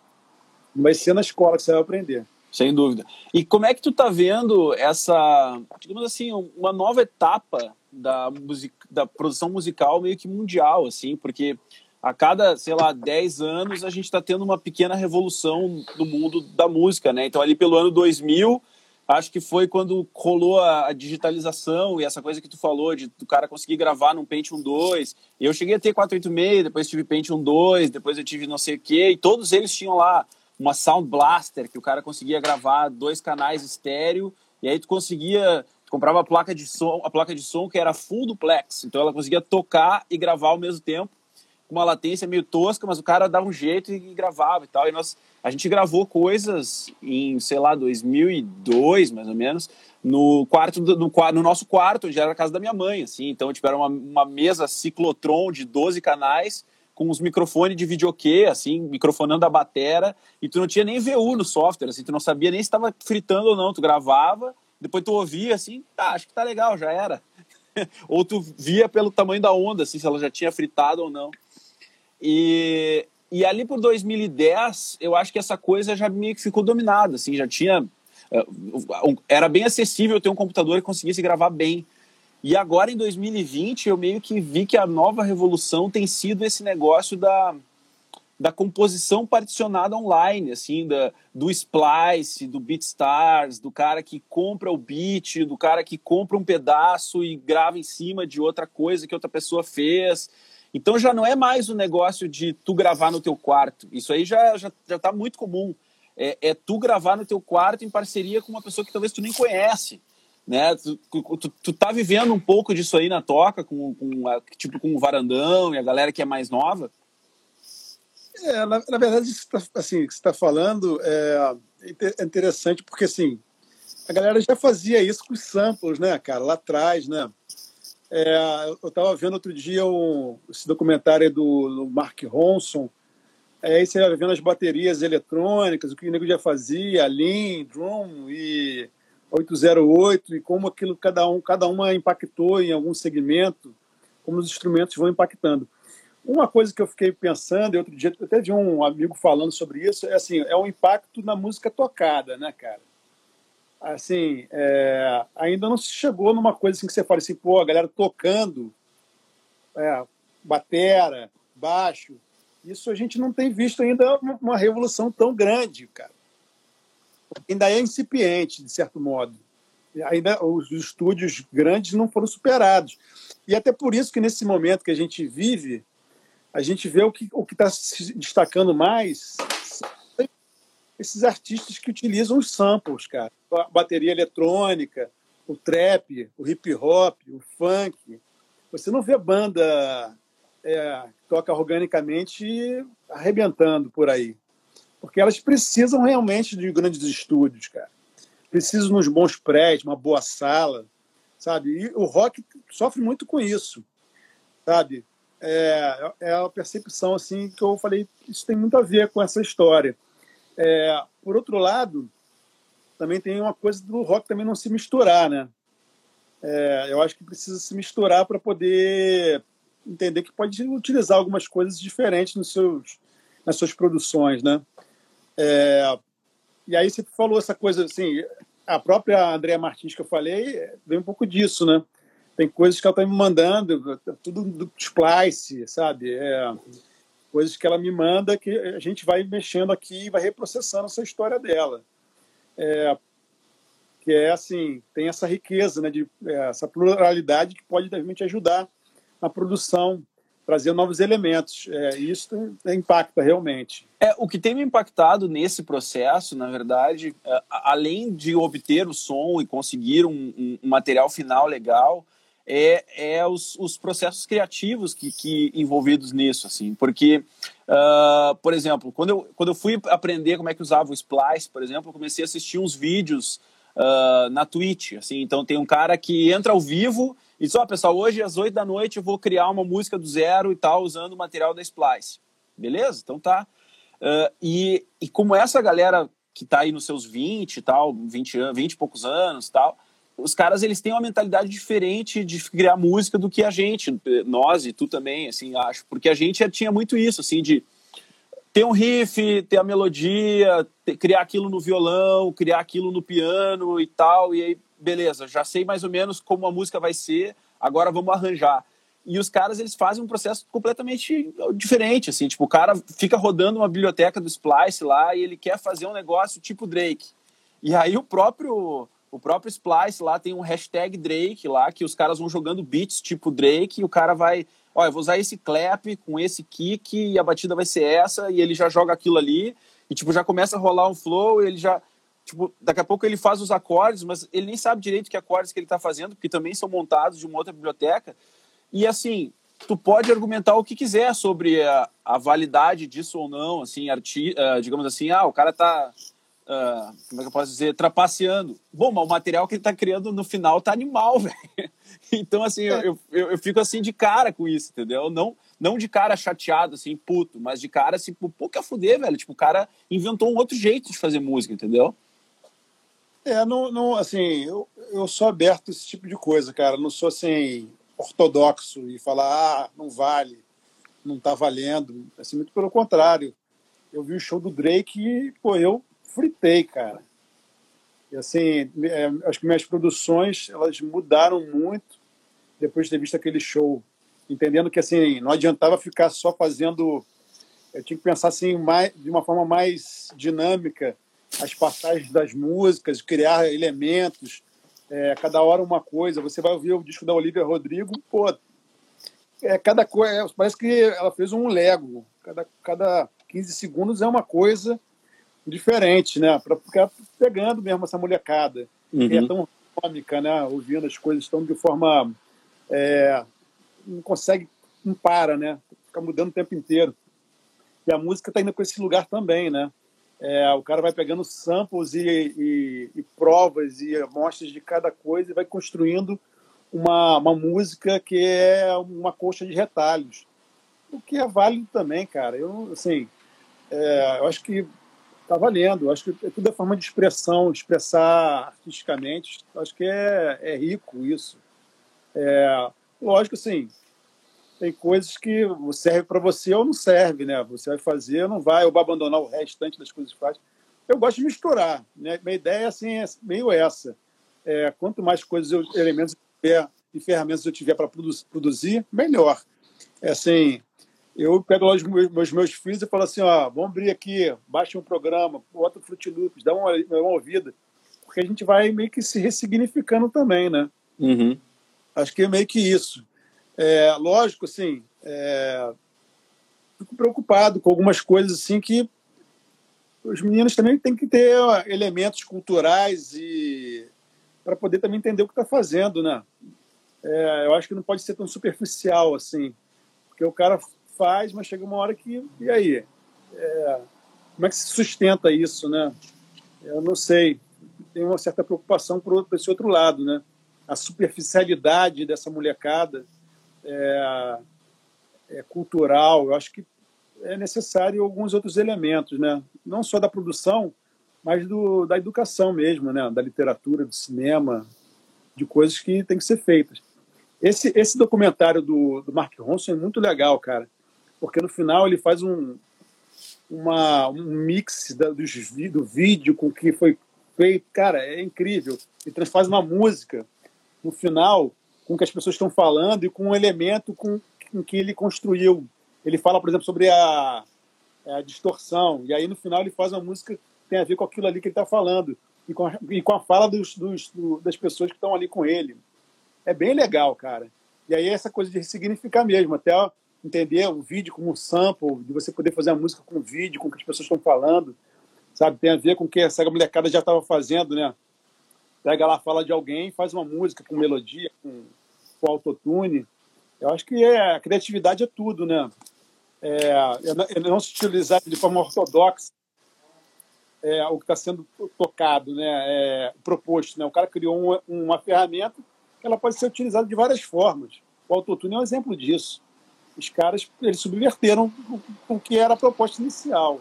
Não vai ser na escola que você vai aprender. Sem dúvida. E como é que tu tá vendo essa, digamos assim, uma nova etapa da, music, da produção musical meio que mundial, assim, porque a cada, sei lá, 10 anos a gente está tendo uma pequena revolução no mundo da música, né? Então ali pelo ano 2000 acho que foi quando rolou a, digitalização e essa coisa que tu falou de do cara conseguir gravar num Pentium 2. Eu cheguei a ter 486, depois tive Pentium 2, depois eu tive não sei o quê, e todos eles tinham lá uma Sound Blaster, que o cara conseguia gravar dois canais estéreo, e aí tu conseguia, tu comprava a placa de som, a placa de som que era full duplex, então ela conseguia tocar e gravar ao mesmo tempo, com uma latência meio tosca, mas o cara dava um jeito e gravava e tal. E nós a gente gravou coisas em, sei lá, 2002, mais ou menos, no quarto do, no, no, nosso quarto, onde era a casa da minha mãe, assim. Então, tipo, era uma, uma mesa ciclotron de 12 canais com os microfones de videokê, assim, microfonando a batera, e tu não tinha nem VU no software, assim, tu não sabia nem se estava fritando ou não, tu gravava, depois tu ouvia, assim, tá, acho que tá legal, já era. ou tu via pelo tamanho da onda, assim, se ela já tinha fritado ou não. E, e ali por 2010, eu acho que essa coisa já meio que ficou dominada, assim, já tinha... Eh, era bem acessível ter um computador que conseguisse gravar bem. E agora, em 2020, eu meio que vi que a nova revolução tem sido esse negócio da, da composição particionada online, assim, da, do Splice, do BeatStars, do cara que compra o beat, do cara que compra um pedaço e grava em cima de outra coisa que outra pessoa fez. Então já não é mais o um negócio de tu gravar no teu quarto. Isso aí já já, já tá muito comum. É, é tu gravar no teu quarto em parceria com uma pessoa que talvez tu nem conhece né? Tu, tu, tu, tá vivendo um pouco disso aí na toca, com, com tipo com o varandão e a galera que é mais nova? É, na, na verdade, isso tá, assim, que você está falando é, é interessante porque assim a galera já fazia isso com os samples, né, cara, lá atrás, né? É, eu estava vendo outro dia um, esse documentário do, do Mark Ronson, é, aí você vendo as baterias eletrônicas, o que o nego já fazia, Lean, Drum e 808 e como aquilo cada um cada uma impactou em algum segmento, como os instrumentos vão impactando. Uma coisa que eu fiquei pensando, e outro dia até vi um amigo falando sobre isso, é assim, é o impacto na música tocada, né, cara? Assim, é, ainda não se chegou numa coisa assim que você fala assim, pô, a galera tocando é, batera, baixo, isso a gente não tem visto ainda uma revolução tão grande, cara ainda é incipiente, de certo modo. Ainda os estúdios grandes não foram superados. E até por isso que nesse momento que a gente vive, a gente vê o que o está se destacando mais esses artistas que utilizam os samples, cara. A bateria eletrônica, o trap, o hip hop, o funk. Você não vê banda é, que toca organicamente arrebentando por aí. Porque elas precisam realmente de grandes estúdios, cara. Precisam nos bons prédios, uma boa sala, sabe? E o rock sofre muito com isso, sabe? É, é a percepção assim que eu falei, isso tem muito a ver com essa história. É, por outro lado, também tem uma coisa do rock também não se misturar, né? É, eu acho que precisa se misturar para poder entender que pode utilizar algumas coisas diferentes nos seus, nas suas produções, né? É, e aí você falou essa coisa assim, a própria Andréa Martins que eu falei vem um pouco disso, né? Tem coisas que ela está me mandando, tudo do splice, sabe? É, coisas que ela me manda que a gente vai mexendo aqui e vai reprocessando essa história dela. É, que é assim, tem essa riqueza, né, de, é, essa pluralidade que pode realmente ajudar na produção trazer novos elementos. É, isso impacta realmente. É, o que tem me impactado nesse processo, na verdade, é, além de obter o som e conseguir um, um, material final legal, é, é os, os, processos criativos que, que, envolvidos nisso, assim, porque, uh, por exemplo, quando eu, quando eu fui aprender como é que usava o Splice, por exemplo, eu comecei a assistir uns vídeos uh, na Twitch, assim, então tem um cara que entra ao vivo e só, pessoal, hoje às 8 da noite eu vou criar uma música do zero e tal, usando o material da Splice. Beleza? Então tá. Uh, e, e como essa galera que tá aí nos seus 20 e tal, 20, 20 e poucos anos tal, os caras eles têm uma mentalidade diferente de criar música do que a gente, nós e tu também, assim, acho. Porque a gente tinha muito isso, assim, de ter um riff, ter a melodia, ter, criar aquilo no violão, criar aquilo no piano e tal, e aí beleza, já sei mais ou menos como a música vai ser, agora vamos arranjar. E os caras, eles fazem um processo completamente diferente, assim, tipo, o cara fica rodando uma biblioteca do Splice lá e ele quer fazer um negócio tipo Drake. E aí o próprio o próprio Splice lá tem um hashtag Drake lá, que os caras vão jogando beats tipo Drake e o cara vai, eu vou usar esse clap com esse kick e a batida vai ser essa e ele já joga aquilo ali e tipo já começa a rolar um flow ele já tipo, daqui a pouco ele faz os acordes, mas ele nem sabe direito que acordes que ele está fazendo, porque também são montados de uma outra biblioteca. E assim, tu pode argumentar o que quiser sobre a, a validade disso ou não, assim, arti, uh, digamos assim, ah, o cara tá, uh, como é que eu posso dizer, trapaceando. Bom, mas o material que ele tá criando no final tá animal, velho. Então, assim, é. eu, eu, eu, fico assim de cara com isso, entendeu? Não, não de cara chateado, assim, puto, mas de cara, assim, pô, que a fuder, velho. Tipo, o cara inventou um outro jeito de fazer música, entendeu? É, não, não assim, eu, eu sou aberto a esse tipo de coisa, cara. Não sou, assim, ortodoxo e falar, ah, não vale, não tá valendo. Assim, muito pelo contrário. Eu vi o show do Drake e, pô, eu fritei, cara. E assim, é, acho que minhas produções, elas mudaram muito depois de ter visto aquele show. Entendendo que, assim, não adiantava ficar só fazendo... Eu tinha que pensar, assim, mais, de uma forma mais dinâmica as passagens das músicas, criar elementos, é, cada hora uma coisa. Você vai ouvir o disco da Olivia Rodrigo, pô, é, cada coisa, é, parece que ela fez um Lego. Cada, cada 15 segundos é uma coisa diferente, né? Para ficar pegando mesmo essa molecada. Uhum. é tão cômica, né? Ouvindo as coisas tão de forma. É, não consegue, não para, né? Fica mudando o tempo inteiro. E a música está indo para esse lugar também, né? É, o cara vai pegando samples e, e, e, provas e amostras de cada coisa e vai construindo uma, uma música que é uma coxa de retalhos. O que é válido também, cara. Eu, assim, é, eu acho que está valendo. Acho que é tudo é forma de expressão, de expressar artisticamente. Acho que é, é rico isso. É, lógico, assim, tem coisas que serve para você ou não serve, né? Você vai fazer não vai, ou vai abandonar o restante das coisas que faz. Eu gosto de misturar, né? Minha ideia assim, é meio essa. É, quanto mais coisas, eu, elementos eu tiver, e ferramentas eu tiver para produzir, melhor. É assim, eu pego lá os meus, meus filhos e falo assim, ó, vamos abrir aqui, baixa um programa, bota o Fruit Loops, dá uma, uma ouvida, porque a gente vai meio que se ressignificando também, né? Uhum. Acho que é meio que isso. É, lógico, assim, é, fico preocupado com algumas coisas assim que os meninos também têm que ter elementos culturais e para poder também entender o que está fazendo, né? É, eu acho que não pode ser tão superficial assim, porque o cara faz, mas chega uma hora que e aí, é, como é que se sustenta isso, né? Eu não sei, tem uma certa preocupação para esse outro lado, né? A superficialidade dessa molecada é, é, cultural, eu acho que é necessário alguns outros elementos, né? Não só da produção, mas do, da educação mesmo, né? Da literatura, do cinema, de coisas que têm que ser feitas. Esse, esse documentário do, do Mark Ronson é muito legal, cara, porque no final ele faz um, uma, um mix da, do, do vídeo com o que foi feito. Cara, é incrível. Ele transfaz uma música no final com o que as pessoas estão falando e com o elemento com, com que ele construiu. Ele fala, por exemplo, sobre a, a, distorção, e aí no final ele faz uma música que tem a ver com aquilo ali que ele está falando, e com, a, e com a fala dos, dos, do, das pessoas que estão ali com ele. É bem legal, cara. E aí essa coisa de significar mesmo, até entender o vídeo como um sample, de você poder fazer a música com vídeo, com o que as pessoas estão falando, sabe? Tem a ver com o que essa molecada já estava fazendo, né? Pega lá, fala de alguém, faz uma música com melodia, com com autotune. Eu acho que é, a criatividade é tudo, né? É, é não se utilizar de forma ortodoxa é, o que está sendo tocado, né? É, proposto. Né? O cara criou uma, uma ferramenta que ela pode ser utilizada de várias formas. O autotune é um exemplo disso. Os caras eles subverteram o que era a proposta inicial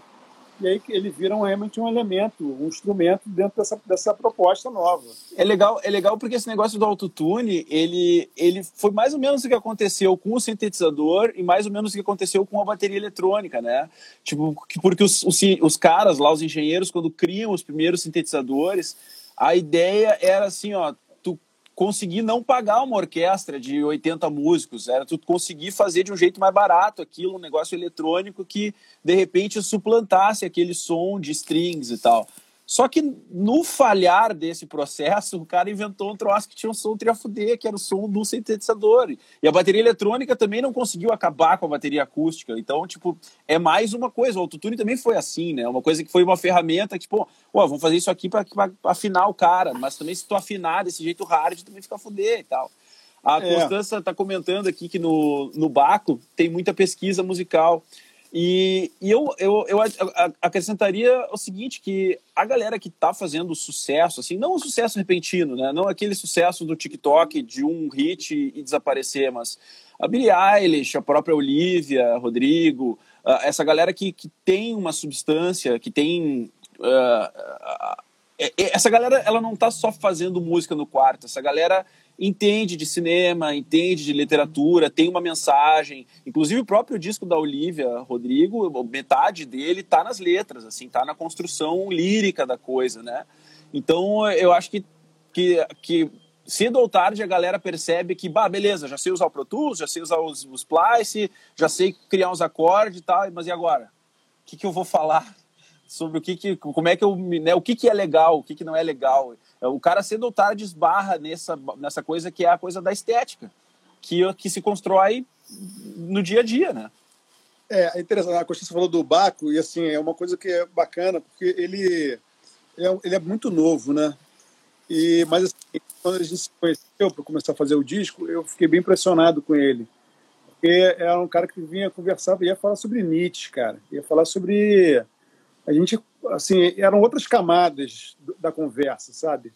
e aí ele vira um, realmente um elemento, um instrumento dentro dessa, dessa proposta nova. É legal, é legal porque esse negócio do autotune, ele, ele foi mais ou menos o que aconteceu com o sintetizador e mais ou menos o que aconteceu com a bateria eletrônica, né? Tipo, porque os, os, os caras lá, os engenheiros, quando criam os primeiros sintetizadores, a ideia era assim, ó, conseguir não pagar uma orquestra de 80 músicos, era tu conseguir fazer de um jeito mais barato aquilo, um negócio eletrônico que de repente suplantasse aquele som de strings e tal. Só que no falhar desse processo, o cara inventou um troço que tinha um som triafudê, que era o som do sintetizador. E a bateria eletrônica também não conseguiu acabar com a bateria acústica. Então, tipo, é mais uma coisa. O autotune também foi assim, né? Uma coisa que foi uma ferramenta que, tipo, pô, vamos fazer isso aqui para afinar o cara. Mas também se tu afinar desse jeito hard, também fica fuder e tal. A é. Constança está comentando aqui que no, no Baco tem muita pesquisa musical. E, e eu, eu, eu acrescentaria o seguinte, que a galera que está fazendo sucesso, assim, não um sucesso repentino, né? não aquele sucesso do TikTok de um hit e desaparecer, mas a Billie Eilish, a própria Olivia, Rodrigo, uh, essa galera que, que tem uma substância, que tem... Uh, essa galera, ela não está só fazendo música no quarto, essa galera entende de cinema, entende de literatura, tem uma mensagem. Inclusive o próprio disco da Olivia Rodrigo, metade dele está nas letras, assim, tá na construção lírica da coisa, né? Então eu acho que, que, que cedo ou tarde a galera percebe que, bah, beleza, já sei usar o Pro Tools, já sei usar os, os Splice, já sei criar uns acordes e tal, mas e agora? O que, que eu vou falar sobre o que, que como é que eu, né, o que, que é legal, o que, que não é legal? É, o cara cedo ou tarde esbarra nessa, nessa coisa que é a coisa da estética, que, que se constrói no dia a dia, né? É, é interessante. A Constância falou do Baco, e assim, é uma coisa que é bacana, porque ele, é, ele é muito novo, né? E, mas assim, quando a gente se conheceu para começar a fazer o disco, eu fiquei bem impressionado com ele. Porque era um cara que vinha conversar, ia falar sobre Nietzsche, cara. Ia falar sobre. A gente assim, eram outras camadas da conversa, sabe?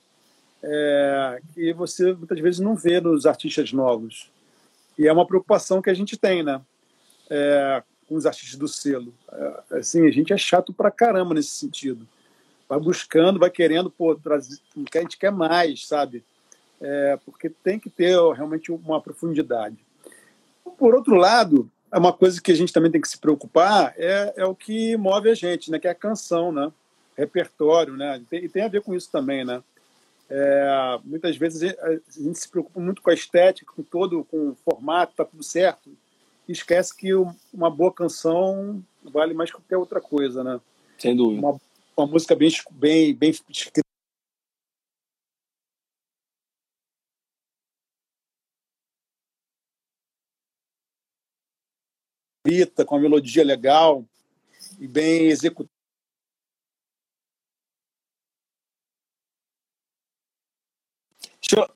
É, que você muitas vezes não vê nos artistas novos. E é uma preocupação que a gente tem, né? É, com os artistas do selo. É, assim, a gente é chato pra caramba nesse sentido. Vai buscando, vai querendo, pô, trazer, a gente quer mais, sabe? É, porque tem que ter realmente uma profundidade. Por outro lado, uma coisa que a gente também tem que se preocupar é, é o que move a gente, né? Que é a canção, né? Repertório, né? E tem, tem a ver com isso também, né? É, muitas vezes a gente se preocupa muito com a estética, com todo, com o formato, tá tudo certo, e esquece que uma boa canção vale mais que qualquer outra coisa, né? Sem dúvida. Uma, uma música bem, bem, bem escrita com a melodia legal e bem executada. Deixa eu...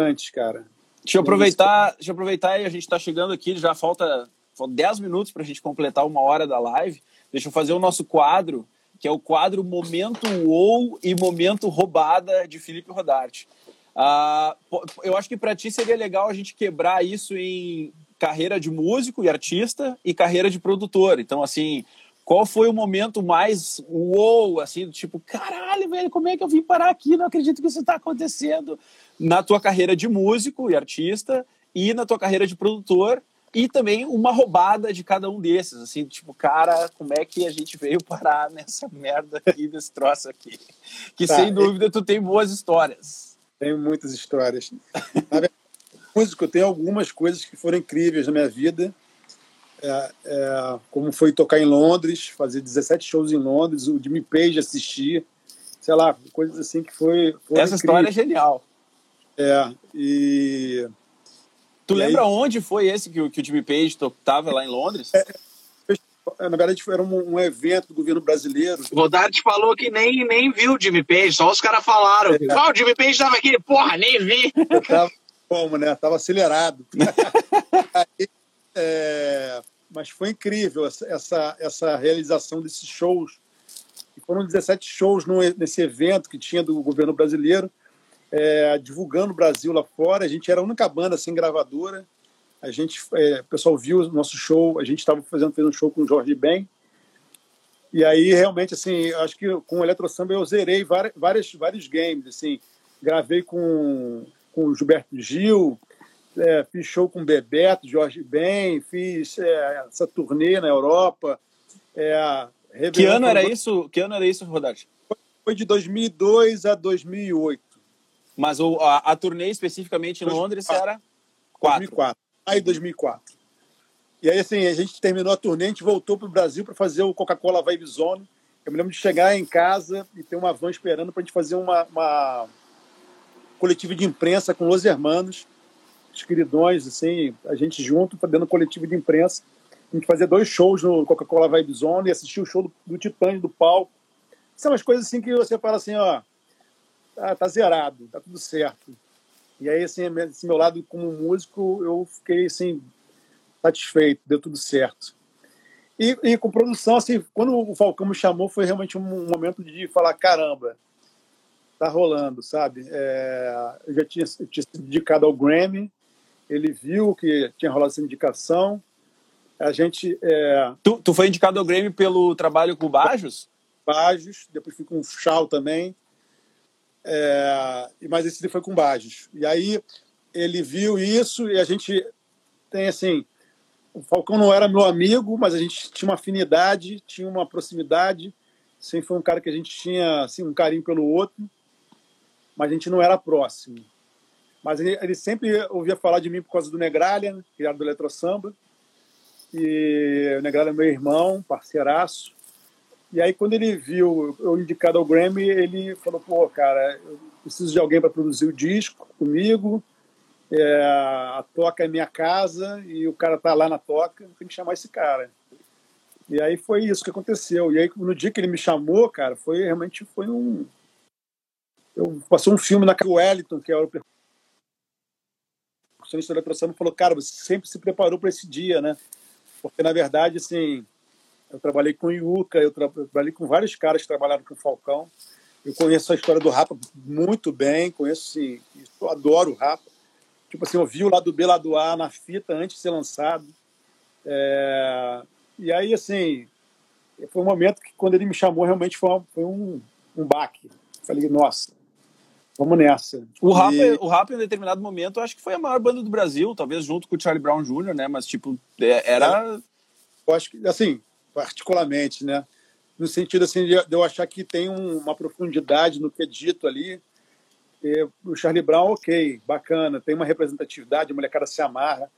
Antes, cara. Deixa eu aproveitar, deixa eu aproveitar e a gente está chegando aqui, já falta, falta 10 minutos para a gente completar uma hora da live. Deixa eu fazer o nosso quadro, que é o quadro Momento ou e Momento Roubada de Felipe Rodarte. Uh, eu acho que para ti seria legal a gente quebrar isso em carreira de músico e artista e carreira de produtor. Então, assim, qual foi o momento mais uou, assim, do tipo, caralho, velho, como é que eu vim parar aqui? Não acredito que isso está acontecendo na tua carreira de músico e artista e na tua carreira de produtor e também uma roubada de cada um desses, assim, tipo, cara, como é que a gente veio parar nessa merda aqui, nesse troço aqui? Que tá, sem dúvida tu tem boas histórias. Tenho muitas histórias. Na verdade, músico, eu tenho algumas coisas que foram incríveis na minha vida. É, é, como foi tocar em Londres, fazer 17 shows em Londres, o Jimmy Page assistir, sei lá, coisas assim que foi. Essa incríveis. história é genial. É, e. Tu e lembra aí... onde foi esse que, que o Jimmy Page estava lá em Londres? É, na verdade, era um, um, evento do governo brasileiro. O Rodarte falou que nem, nem viu o Jimmy Page, só os caras falaram. É. Ah, o Jimmy Page estava aqui. Porra, nem vi. Eu tava como, né? Tava acelerado. Aí, é, mas foi incrível essa, essa realização desses shows. E foram 17 shows nesse evento que tinha do governo brasileiro, é, divulgando o Brasil lá fora. A gente era a única banda sem gravadora a gente, é, o pessoal viu o nosso show, a gente estava fazendo, fazendo um show com o Jorge Ben. E aí, realmente, assim, acho que com o Eletro Samba eu zerei várias, várias, vários games, assim. Gravei com, com o Gilberto Gil, é, fiz show com o Bebeto, Jorge Ben, fiz é, essa turnê na Europa. É, que ano era isso? Que ano era isso, Rodarte? Foi de 2002 a 2008. Mas o, a, a turnê especificamente em Londres era 4. 2004 maio de 2004. E aí, assim, a gente terminou a turnê, a gente voltou para o Brasil para fazer o Coca-Cola Vibe Zone. Eu me lembro de chegar em casa e ter uma van esperando para a gente fazer uma, uma coletiva de imprensa com os hermanos, os queridões, assim, a gente junto, fazendo coletivo de imprensa. A gente fazia dois shows no Coca-Cola Vibe Zone e assistia o show do, do Titãs, do palco. São umas coisas assim que você fala assim, ó, tá, tá zerado, tá tudo certo. E aí, assim, esse meu lado como músico, eu fiquei, assim, satisfeito, deu tudo certo. E, e, com produção, assim, quando o Falcão me chamou, foi realmente um momento de falar: caramba, tá rolando, sabe? É, eu já tinha, eu tinha sido indicado ao Grammy, ele viu que tinha rolado essa indicação. A gente. É... Tu, tu foi indicado ao Grammy pelo trabalho com o Bajos? Bajos, depois fui com o Chau também. É, mas esse foi com Bajos. E aí ele viu isso e a gente tem assim o Falcão não era meu amigo, mas a gente tinha uma afinidade, tinha uma proximidade. Sempre foi um cara que a gente tinha assim, um carinho pelo outro, mas a gente não era próximo. Mas ele, ele sempre ouvia falar de mim por causa do Negralha, né, criado do Eletro Samba. E o Negralha é meu irmão, parceiraço. E aí, quando ele viu eu indicado ao Grammy, ele falou: pô, cara, eu preciso de alguém para produzir o disco comigo é, a toca é minha casa e o cara tá lá na toca, tem que chamar esse cara. E aí foi isso que aconteceu. E aí no dia que ele me chamou, cara, foi realmente foi um eu passou um filme na Wellington, que é o percussionista da eletroção, falou: "Cara, você sempre se preparou para esse dia, né?" Porque na verdade, assim, eu trabalhei com o Yuka, eu, tra eu trabalhei com vários caras que trabalharam com o Falcão. Eu conheço a história do Rapa muito bem, conheço, sim, eu adoro o Rapa tipo assim, eu vi o lado B, lado A na fita antes de ser lançado. É... E aí, assim, foi um momento que quando ele me chamou, realmente foi, foi um, um baque. Falei, nossa, vamos nessa. O Rap, e... o Rap, em determinado momento, acho que foi a maior banda do Brasil, talvez junto com o Charlie Brown Jr., né? Mas, tipo, é, era... Eu acho que, assim, particularmente, né? No sentido, assim, de eu achar que tem uma profundidade no que é dito ali, o Charlie Brown, ok, bacana, tem uma representatividade, a molecada se amarra,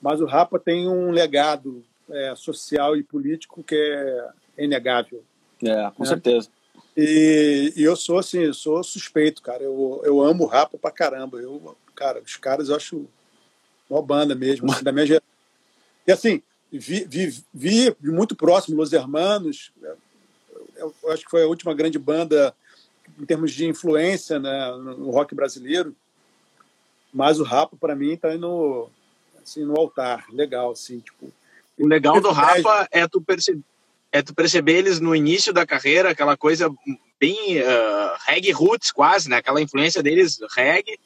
mas o Rapa tem um legado é, social e político que é inegável. É, com né? certeza. E, e, eu sou assim, eu sou suspeito, cara. Eu, eu amo o Rapa pra caramba. Eu, cara, os caras eu acho uma banda mesmo, assim, da minha geração. E assim, vi, vi, vi muito próximo Los Hermanos. Eu, eu acho que foi a última grande banda em termos de influência né, no rock brasileiro, mas o Rapa para mim está no assim no altar, legal assim, tipo. O legal do Rapa é tu perceber é tu perceber eles no início da carreira, aquela coisa bem uh, reggae roots quase, né? Aquela influência deles reggae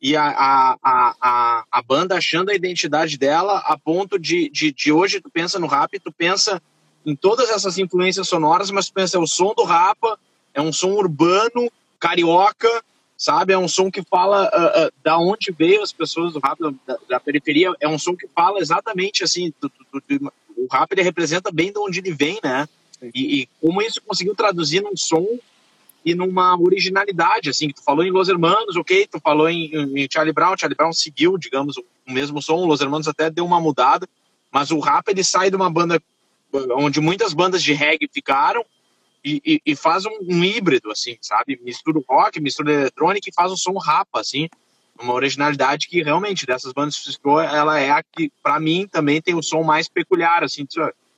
e a, a, a, a, banda achando a identidade dela a ponto de, de, de hoje tu pensa no rap, tu pensa em todas essas influências sonoras, mas tu pensa é o som do Rapa, é um som urbano, carioca, sabe? É um som que fala uh, uh, da onde veio as pessoas do rap, da, da, periferia. É um som que fala exatamente assim, do, do, do, o rap ele representa bem de onde ele vem, né? E, e, como isso conseguiu traduzir num som e numa originalidade, assim, que tu falou em Los Hermanos, ok, tu falou em, em Charlie Brown, Charlie Brown seguiu, digamos, o mesmo som, Los Hermanos até deu uma mudada, mas o rap ele sai de uma banda onde muitas bandas de reggae ficaram e, e, faz um, um, híbrido, assim, sabe? Mistura o rock, mistura eletrônica e faz um som rapa, assim, uma originalidade que realmente dessas bandas que ela é a que, pra mim, também tem o som mais peculiar, assim,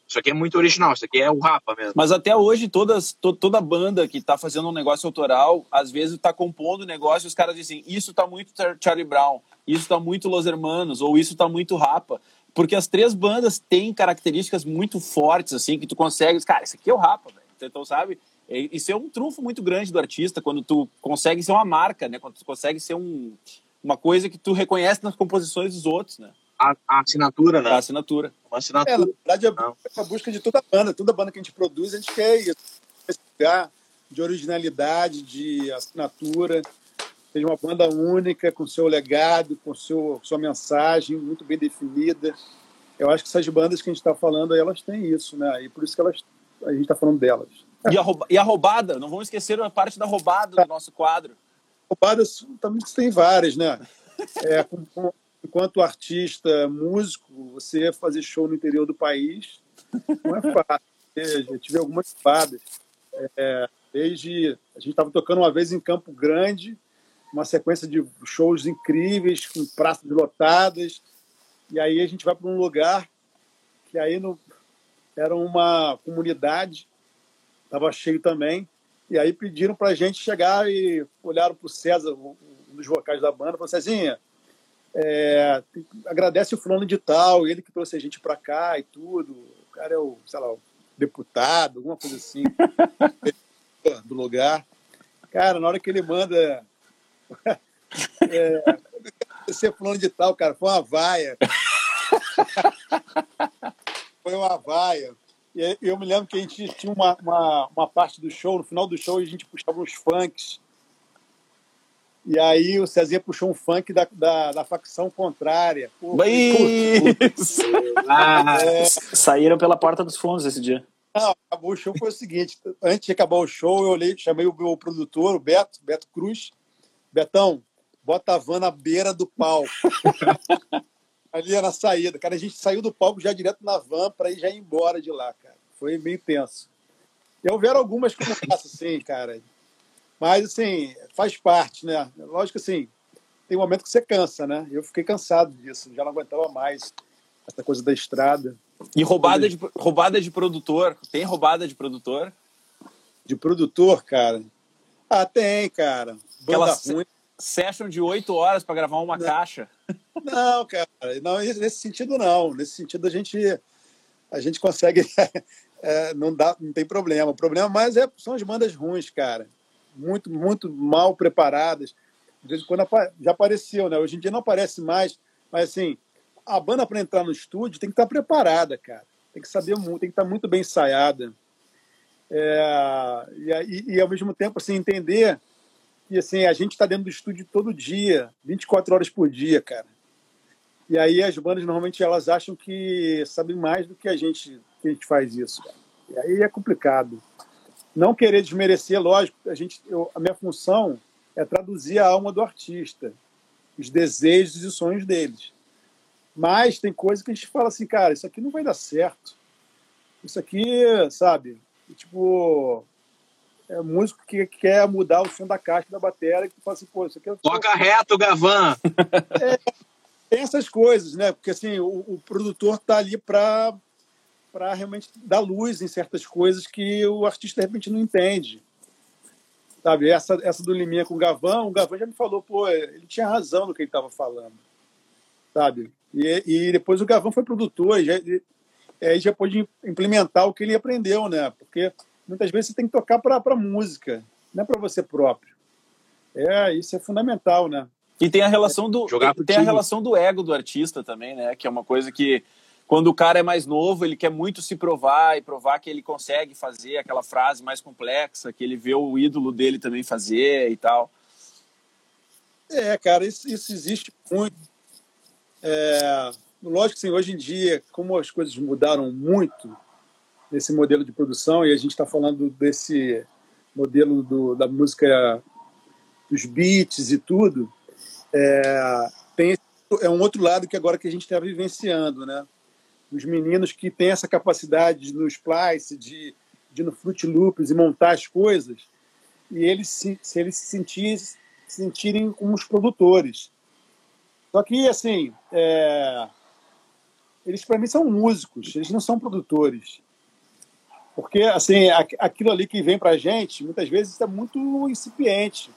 isso aqui é muito original, isso aqui é o rapa mesmo. Mas até hoje, todas, to, toda banda que tá fazendo um negócio autoral, às vezes tá compondo negócio e os caras dizem, isso tá muito Charlie Brown, isso tá muito Los Hermanos, ou isso tá muito rapa. Porque as três bandas têm características muito fortes, assim, que tu consegue, cara, isso aqui é o rapa. Então, sabe? Isso é um trunfo muito grande do artista, quando tu consegue ser uma marca, né? Quando tu consegue ser um, uma coisa que tu reconhece nas composições dos outros, né? A, a assinatura, né? A assinatura. Uma assinatura. É, na verdade, é a busca de toda banda. Toda banda que a gente produz, a gente quer isso. Lugar de originalidade, de assinatura. Seja uma banda única, com seu legado, com seu, sua mensagem muito bem definida. Eu acho que essas bandas que a gente está falando, elas têm isso, né? E por isso que elas a gente está falando delas. E a, e a, roubada? Não vamos esquecer a parte da roubada do nosso quadro. Roubadas também tem várias, né? É, enquanto artista, músico, você fazer show no interior do país não é fácil. Eu tive algumas roubadas. É, desde a gente estava tocando uma vez em Campo Grande, uma sequência de shows incríveis, com praças lotadas, e aí a gente vai para um lugar que aí no, era uma comunidade, estava cheio também, e aí pediram para a gente chegar e olharam para o César, um dos vocais da banda, falou Cezinha, é, agradece o fulano de tal, ele que trouxe a gente para cá e tudo. O cara é o, sei lá, o deputado, alguma coisa assim, do lugar. Cara, na hora que ele manda é, ser fulano de tal, cara, foi uma vaia. foi uma vaia. Eu me lembro que a gente tinha uma, uma, uma, parte do show, no final do show a gente puxava uns funks. E aí o Cezinha puxou um funk da, da, da facção contrária. Pô, Isso. ah, é... Saíram pela porta dos fundos esse dia. Não, acabou o show foi o seguinte: antes de acabar o show, eu olhei, chamei o meu produtor, o Beto, Beto Cruz. Betão, bota a van na beira do palco. Ali na saída. Cara, a gente saiu do palco já direto na van para ir já ir embora de lá, cara. Foi meio tenso. E houveram algumas como essa, assim, cara. Mas, assim, faz parte, né? Lógico assim, tem um momento que você cansa, né? Eu fiquei cansado disso, já não aguentava mais essa coisa da estrada. E roubada de, roubada de produtor? Tem roubada de produtor? De produtor, cara? Ah, tem, cara. Banda Aquela ruim session de oito horas para gravar uma não. caixa. Não, cara, não, nesse sentido não. Nesse sentido a gente, a gente consegue, é, não, dá, não tem problema. O problema mais é, são as bandas ruins, cara. Muito, muito mal preparadas. De vez em quando já apareceu, né? Hoje em dia não aparece mais, mas assim, a banda para entrar no estúdio tem que estar preparada, cara. Tem que saber muito, tem que estar muito bem ensaiada. É, e, e, ao mesmo tempo, assim, entender e assim, a gente está dentro do estúdio todo dia, 24 horas por dia, cara. E aí as bandas normalmente elas acham que sabem mais do que a gente que a gente faz isso. Cara. E aí é complicado. Não querer desmerecer, lógico, a gente eu, a minha função é traduzir a alma do artista, os desejos e os sonhos deles. Mas tem coisa que a gente fala assim, cara, isso aqui não vai dar certo. Isso aqui, sabe? Tipo, é, músico que quer mudar o som da caixa da bateria, que fala assim, pô, isso aqui é... Toca reto, Gavan! É, tem essas coisas, né? Porque assim, o, o produtor tá ali para para realmente dar luz em certas coisas que o artista de repente não entende. Sabe, essa, essa do Liminha com o Gavão, o Gavão já me falou, pô, ele tinha razão no que ele estava falando. Sabe? E, e depois o Gavão foi produtor, e já, e, aí já pôde implementar o que ele aprendeu, né? Porque muitas vezes você tem que tocar para a música, não é para você próprio. É, isso é fundamental, né? E tem a relação do Jogar tem time. a relação do ego do artista também, né? Que é uma coisa que quando o cara é mais novo, ele quer muito se provar e provar que ele consegue fazer aquela frase mais complexa, que ele vê o ídolo dele também fazer e tal. É, cara, isso, isso existe muito. É, lógico que sim, hoje em dia, como as coisas mudaram muito, nesse modelo de produção e a gente está falando desse modelo do, da música dos beats e tudo é, tem é um outro lado que agora que a gente está vivenciando né? Os meninos que têm essa capacidade no splice de, de no Fruit Loops e montar as coisas e eles se, se eles se sentirem, se sentirem como os produtores. Só que assim é, eles para mim são músicos eles não são produtores porque, assim, aquilo ali que vem para a gente, muitas vezes está muito incipiente,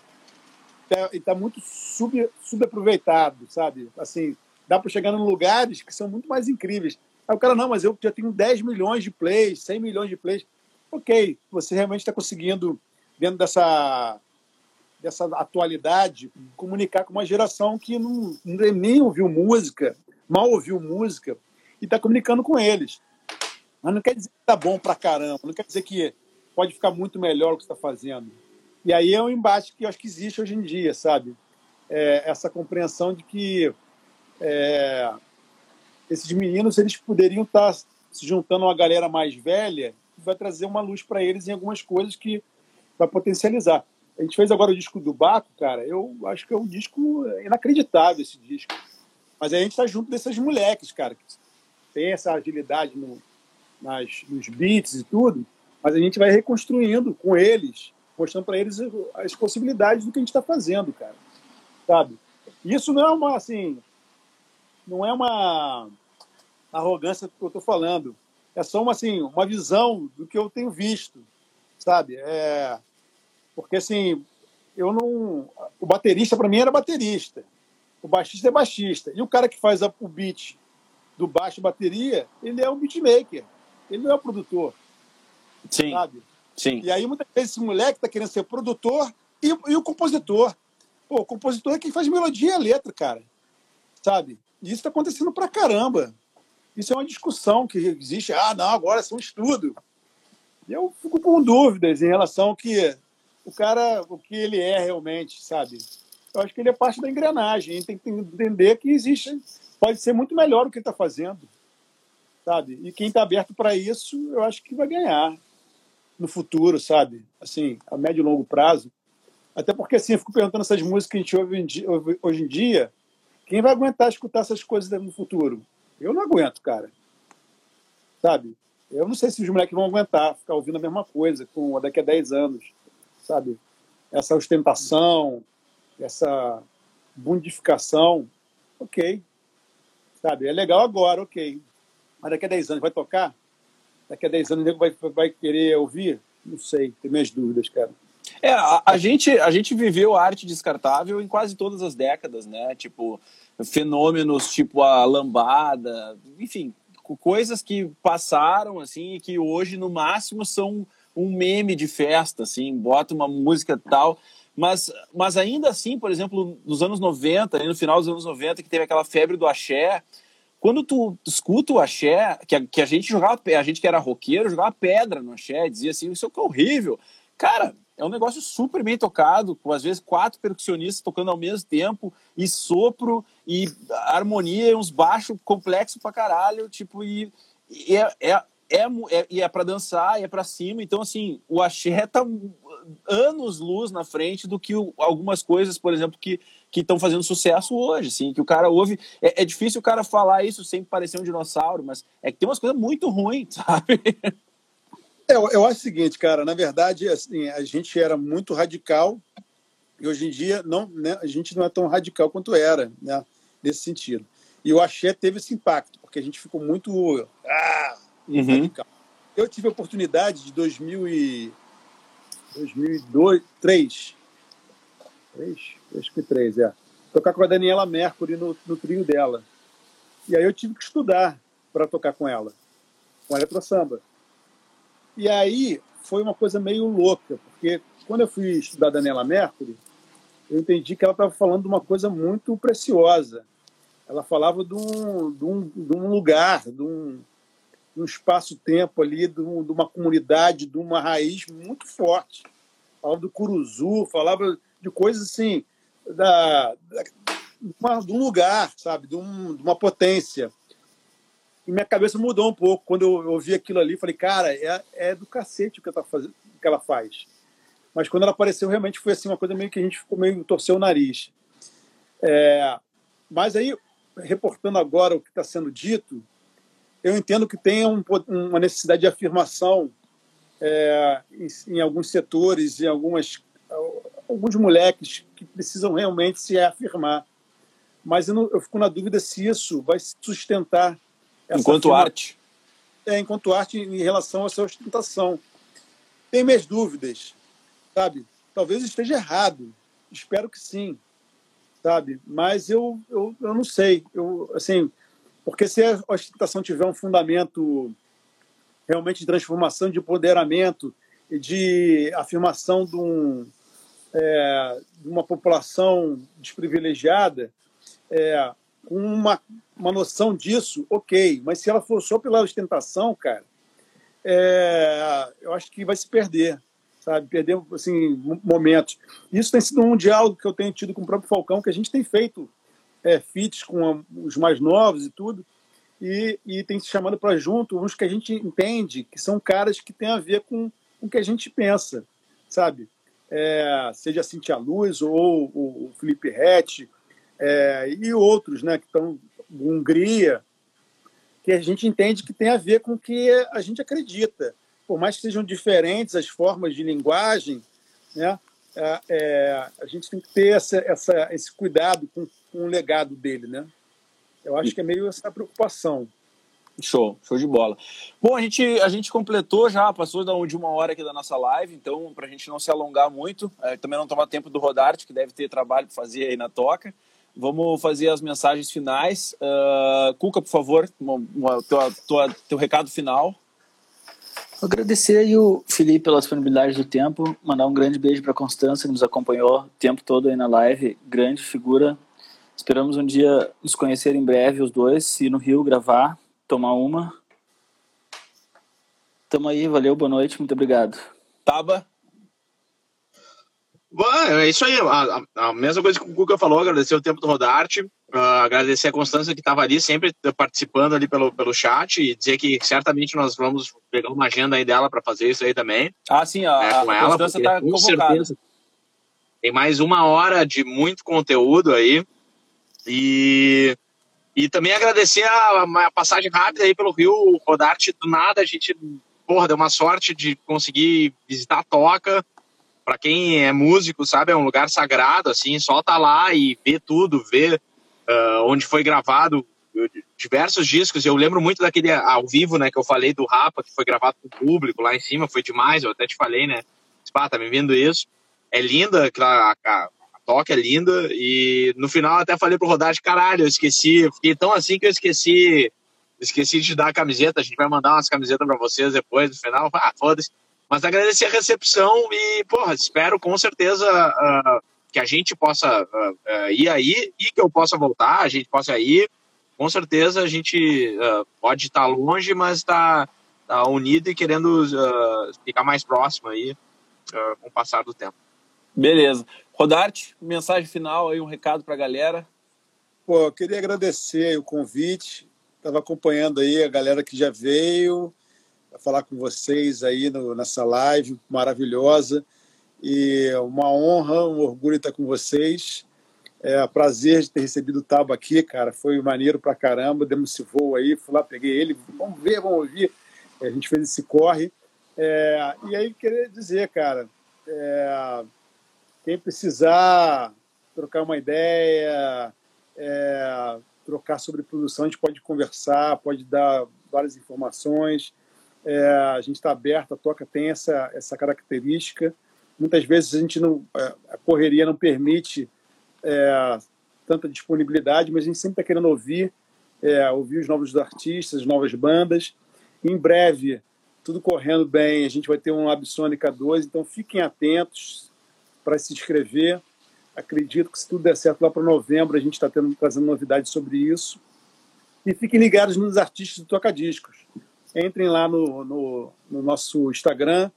está tá muito sub, subaproveitado, sabe? Assim, dá para chegar em lugares que são muito mais incríveis. Aí o cara, não, mas eu já tenho 10 milhões de plays, 100 milhões de plays. Ok, você realmente está conseguindo, dentro dessa, dessa atualidade, comunicar com uma geração que não, nem ouviu música, mal ouviu música, e está comunicando com eles. Mas não quer dizer que tá bom pra caramba, não quer dizer que pode ficar muito melhor o que está fazendo. E aí é um embate que eu acho que existe hoje em dia, sabe? É, essa compreensão de que é, esses meninos eles poderiam estar tá se juntando a uma galera mais velha que vai trazer uma luz para eles em algumas coisas que vai potencializar. A gente fez agora o disco do Baco, cara. Eu acho que é um disco inacreditável esse disco. Mas a gente está junto desses moleques, cara, que tem essa agilidade no, nas, nos beats e tudo, mas a gente vai reconstruindo com eles, mostrando para eles as possibilidades do que a gente está fazendo, cara. Sabe? Isso não é uma, assim, não é uma arrogância que eu estou falando. É só uma, assim, uma visão do que eu tenho visto, sabe? É, porque, assim, eu não. O baterista, para mim, era baterista. O baixista é baixista. E o cara que faz o beat do baixo bateria, ele é um beatmaker. Ele não é o produtor. Sim. Sabe? Sim. E aí, muitas vezes, esse moleque está querendo ser produtor e, e, o compositor. Pô, o compositor é quem faz melodia e letra, cara. Sabe? E isso está acontecendo pra caramba. Isso é uma discussão que existe. Ah, não, agora é um estudo. E eu fico com dúvidas em relação ao que o cara, o que ele é realmente, sabe? Eu acho que ele é parte da engrenagem. A gente tem que entender que existe, pode ser muito melhor o que ele está fazendo, sabe? E quem está aberto para isso, eu acho que vai ganhar no futuro, sabe? Assim, a médio e longo prazo. Até porque, assim, eu fico perguntando essas músicas que a gente ouve hoje em dia, quem vai aguentar escutar essas coisas no futuro? Eu não aguento, cara. Sabe? Eu não sei se os moleques vão aguentar ficar ouvindo a mesma coisa com daqui a 10 anos, sabe? Essa ostentação, essa bundificação, ok. Sabe? É legal agora, ok. Mas daqui a 10 anos vai tocar? Daqui a 10 anos o vai, vai querer ouvir? Não sei, tem minhas dúvidas, cara. É, a, a, gente, a gente viveu arte descartável em quase todas as décadas, né? Tipo, fenômenos tipo a lambada, enfim, coisas que passaram, assim, e que hoje, no máximo, são um meme de festa, assim, bota uma música tal. Mas, mas ainda assim, por exemplo, nos anos 90, no final dos anos 90, que teve aquela febre do axé, quando tu escuta o axé, que a, que a gente jogava, a gente que era roqueiro, jogava pedra no axé, dizia assim, isso é horrível. Cara, é um negócio super bem tocado, com às vezes quatro percussionistas tocando ao mesmo tempo, e sopro, e harmonia, e uns baixos complexos pra caralho, tipo, e, e é, é, é, é, é pra dançar, e é pra cima, então assim, o axé tá anos luz na frente do que o, algumas coisas, por exemplo, que que estão fazendo sucesso hoje, assim, que o cara ouve. É, é, difícil o cara falar isso sem parecer um dinossauro, mas é que tem umas coisas muito ruins, sabe? É, eu, eu acho o seguinte, cara, na verdade, assim, a gente era muito radical e hoje em dia não, né, a gente não é tão radical quanto era, né, nesse sentido. E o axé teve esse impacto, porque a gente ficou muito ah, uhum. radical. Eu tive a oportunidade de 2000 e 2002, 3, 3, acho que 3, é, tocar com a Daniela Mercury no, no trio dela. E aí eu tive que estudar para tocar com ela, com a Eletro Samba. E aí foi uma coisa meio louca, porque quando eu fui estudar Daniela Mercury, eu entendi que ela estava falando de uma coisa muito preciosa. Ela falava de um, de um, de um lugar, de um, um espaço-tempo ali, de, um, de, uma comunidade, de uma raiz muito forte. Falava do Curuzu, falava de coisas assim, da, da, de um lugar, sabe, de, um, de uma potência e minha cabeça mudou um pouco quando eu ouvi aquilo ali. Falei, cara, é, é do cacete o que, tá fazendo, que ela faz. Mas quando ela apareceu, realmente foi assim uma coisa meio que a gente ficou meio torceu o nariz. É, mas aí, reportando agora o que está sendo dito, eu entendo que tem um, uma necessidade de afirmação é, em, em, alguns setores, em algumas alguns moleques que precisam realmente se afirmar. Mas eu, não, eu fico na dúvida se isso vai sustentar enquanto firma, arte. É, enquanto arte em relação à sua ostentação. Tem minhas dúvidas, sabe? Talvez esteja errado, espero que sim, sabe? Mas eu, eu, eu não sei. Eu, assim, porque se a ostentação tiver um fundamento realmente de transformação, de empoderamento de afirmação de, um, é, de uma população desprivilegiada, é, com uma, uma noção disso, ok. Mas se ela for só pela ostentação, cara, é, eu acho que vai se perder, sabe? Perder assim, momentos. Isso tem sido um diálogo que eu tenho tido com o próprio Falcão, que a gente tem feito é, com os mais novos e tudo, e, e tem se chamado para junto uns que a gente entende que são caras que têm a ver com o que a gente pensa, sabe? É, seja Cintia Luz ou o Felipe Rett, é, e outros, né, que estão Hungria, que a gente entende que tem a ver com o que a gente acredita. Por mais que sejam diferentes as formas de linguagem, né, é, a gente tem que ter essa, essa, esse cuidado com, com o legado dele. Né? Eu acho que é meio essa preocupação. Show, show de bola. Bom, a gente, a gente completou já, passou de uma hora aqui da nossa live, então, para a gente não se alongar muito, é, também não tomar tempo do Rodarte, que deve ter trabalho para fazer aí na toca, vamos fazer as mensagens finais. Uh, Cuca, por favor, uma, uma, tua, tua, teu recado final. Agradecer aí o Felipe pela disponibilidade do tempo, mandar um grande beijo para a Constância, que nos acompanhou o tempo todo aí na live, grande figura. Esperamos um dia nos conhecer em breve, os dois, ir no Rio gravar tomar uma. Tamo aí, valeu, boa noite, muito obrigado. Taba? Bom, é isso aí, a, a, mesma coisa que o Cuca falou, agradecer o tempo do Rodarte, uh, agradecer a Constância que estava ali, sempre participando ali pelo, pelo chat, e dizer que certamente nós vamos pegar uma agenda aí dela para fazer isso aí também. Ah, sim, a, é, com a ela, Constância está convocada. Certeza, tem mais uma hora de muito conteúdo aí, e e também agradecer a, a, passagem rápida aí pelo Rio Rodarte. Do nada, a gente, porra, deu uma sorte de conseguir visitar a Toca. Para quem é músico, sabe, é um lugar sagrado, assim, só tá lá e ver tudo, ver uh, onde foi gravado diversos discos. Eu lembro muito daquele ao vivo, né, que eu falei do Rapa, que foi gravado com o público lá em cima, foi demais. Eu até te falei, né, pá, tá me vendo isso. É linda a, a, toque é linda. E no final até falei pro Rodarte, caralho, eu esqueci, fiquei tão assim que eu esqueci, esqueci de te dar a camiseta. A gente vai mandar umas camisetas para vocês depois, no final. Ah, foda-se. Mas agradecer a recepção e, porra, espero com certeza uh, que a gente possa uh, uh, ir aí e que eu possa voltar, a gente possa ir. Com certeza a gente pode estar longe, mas está tá unido e querendo ficar mais próximo aí com o passar do tempo. Beleza. Rodarte, mensagem final aí, um recado para a galera. Pô, eu queria agradecer o convite. Estava acompanhando aí a galera que já veio falar com vocês aí no, nessa live maravilhosa. E uma honra, um orgulho estar com vocês. É prazer de ter recebido o Tabo aqui, cara. Foi maneiro pra caramba. Demos esse voo aí, fui lá, peguei ele. Vamos ver, vamos ouvir. A gente fez esse corre. É, e aí, queria dizer, cara, é, quem precisar trocar uma ideia, é, trocar sobre produção, a gente pode conversar, pode dar várias informações. É, a gente está aberto, a Toca tem essa, essa característica. Muitas vezes a gente não, é, a correria não permite é, tanta disponibilidade, mas a gente sempre está querendo ouvir, é, ouvir os novos artistas, as novas bandas. Em breve, tudo correndo bem, a gente vai ter um Absônica 2, então fiquem atentos, para se inscrever. Acredito que se tudo der certo lá para novembro a gente está trazendo novidades sobre isso. E fiquem ligados nos artistas do Toca Discos. Entrem lá no, no, no nosso Instagram,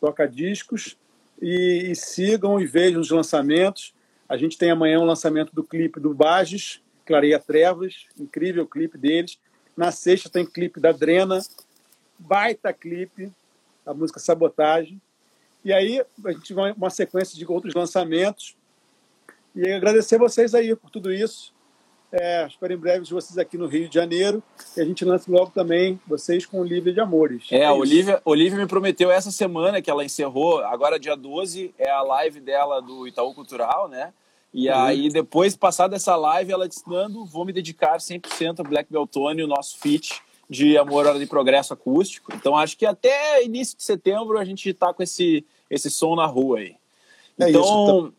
Toca Discos, e, e, sigam e vejam os lançamentos. A gente tem amanhã um lançamento do clipe do Bages, Clareia Trevas, incrível clipe deles. Na sexta tem clipe da Drena, baita clipe, a música Sabotagem. E aí a gente vai uma sequência de outros lançamentos. E agradecer vocês aí por tudo isso. É, espero em breve vocês aqui no Rio de Janeiro. E a gente lança logo também vocês com Olivia de Amores. É, é a Olivia, Olivia me prometeu essa semana que ela encerrou, agora dia 12, é a live dela do Itaú Cultural, né? E uhum. aí, depois, passada essa live, ela disse: Nando, vou me dedicar 100% a Black Beltone, o nosso feat de Amor, Hora de Progresso Acústico. Então, acho que até início de setembro a gente está com esse, esse som na rua aí. É então, isso,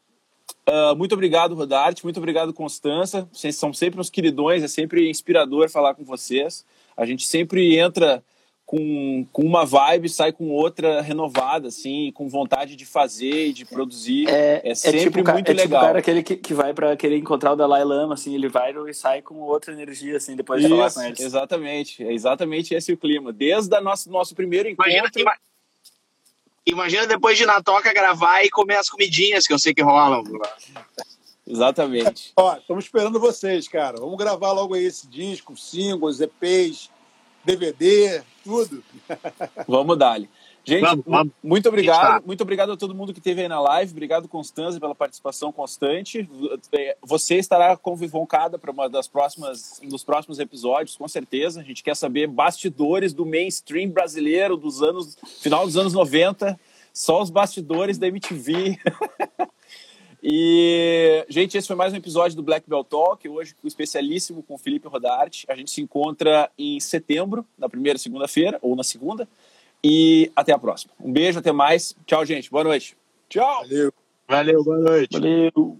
então... uh, muito obrigado, Rodarte, muito obrigado, Constança. Vocês são sempre uns queridões, é sempre inspirador falar com vocês. A gente sempre entra com, com uma vibe, sai com outra renovada, assim, com vontade de fazer e de produzir. É, é sempre é tipo, muito é legal. Tipo o cara aquele que, que vai para querer encontrar o Dalai Lama, assim, ele vai e sai com outra energia, assim, depois de falar com eles. Exatamente, é exatamente esse o clima. Desde o nosso, nosso primeiro encontro... Imagina, imagina depois de na toca gravar e comer as comidinhas que eu sei que rolam. Exatamente. Ó, estamos esperando vocês, cara. Vamos gravar logo aí esse disco, singles, EPs, DVD, tudo. Vamos dar Gente, vamos, vamos. muito obrigado. Muito obrigado a todo mundo que esteve aí na live. Obrigado, Constança, pela participação constante. Você estará convocada para uma das próximas, um dos próximos episódios, com certeza. A gente quer saber bastidores do mainstream brasileiro dos anos, final dos anos 90, só os bastidores da MTV. E, gente, esse foi mais um episódio do Black Belt Talk, hoje com o especialíssimo com o Felipe Rodarte. A gente se encontra em setembro, na primeira segunda-feira, ou na segunda. E até a próxima. Um beijo, até mais. Tchau, gente. Boa noite. Tchau. Valeu. Valeu, boa noite. Valeu.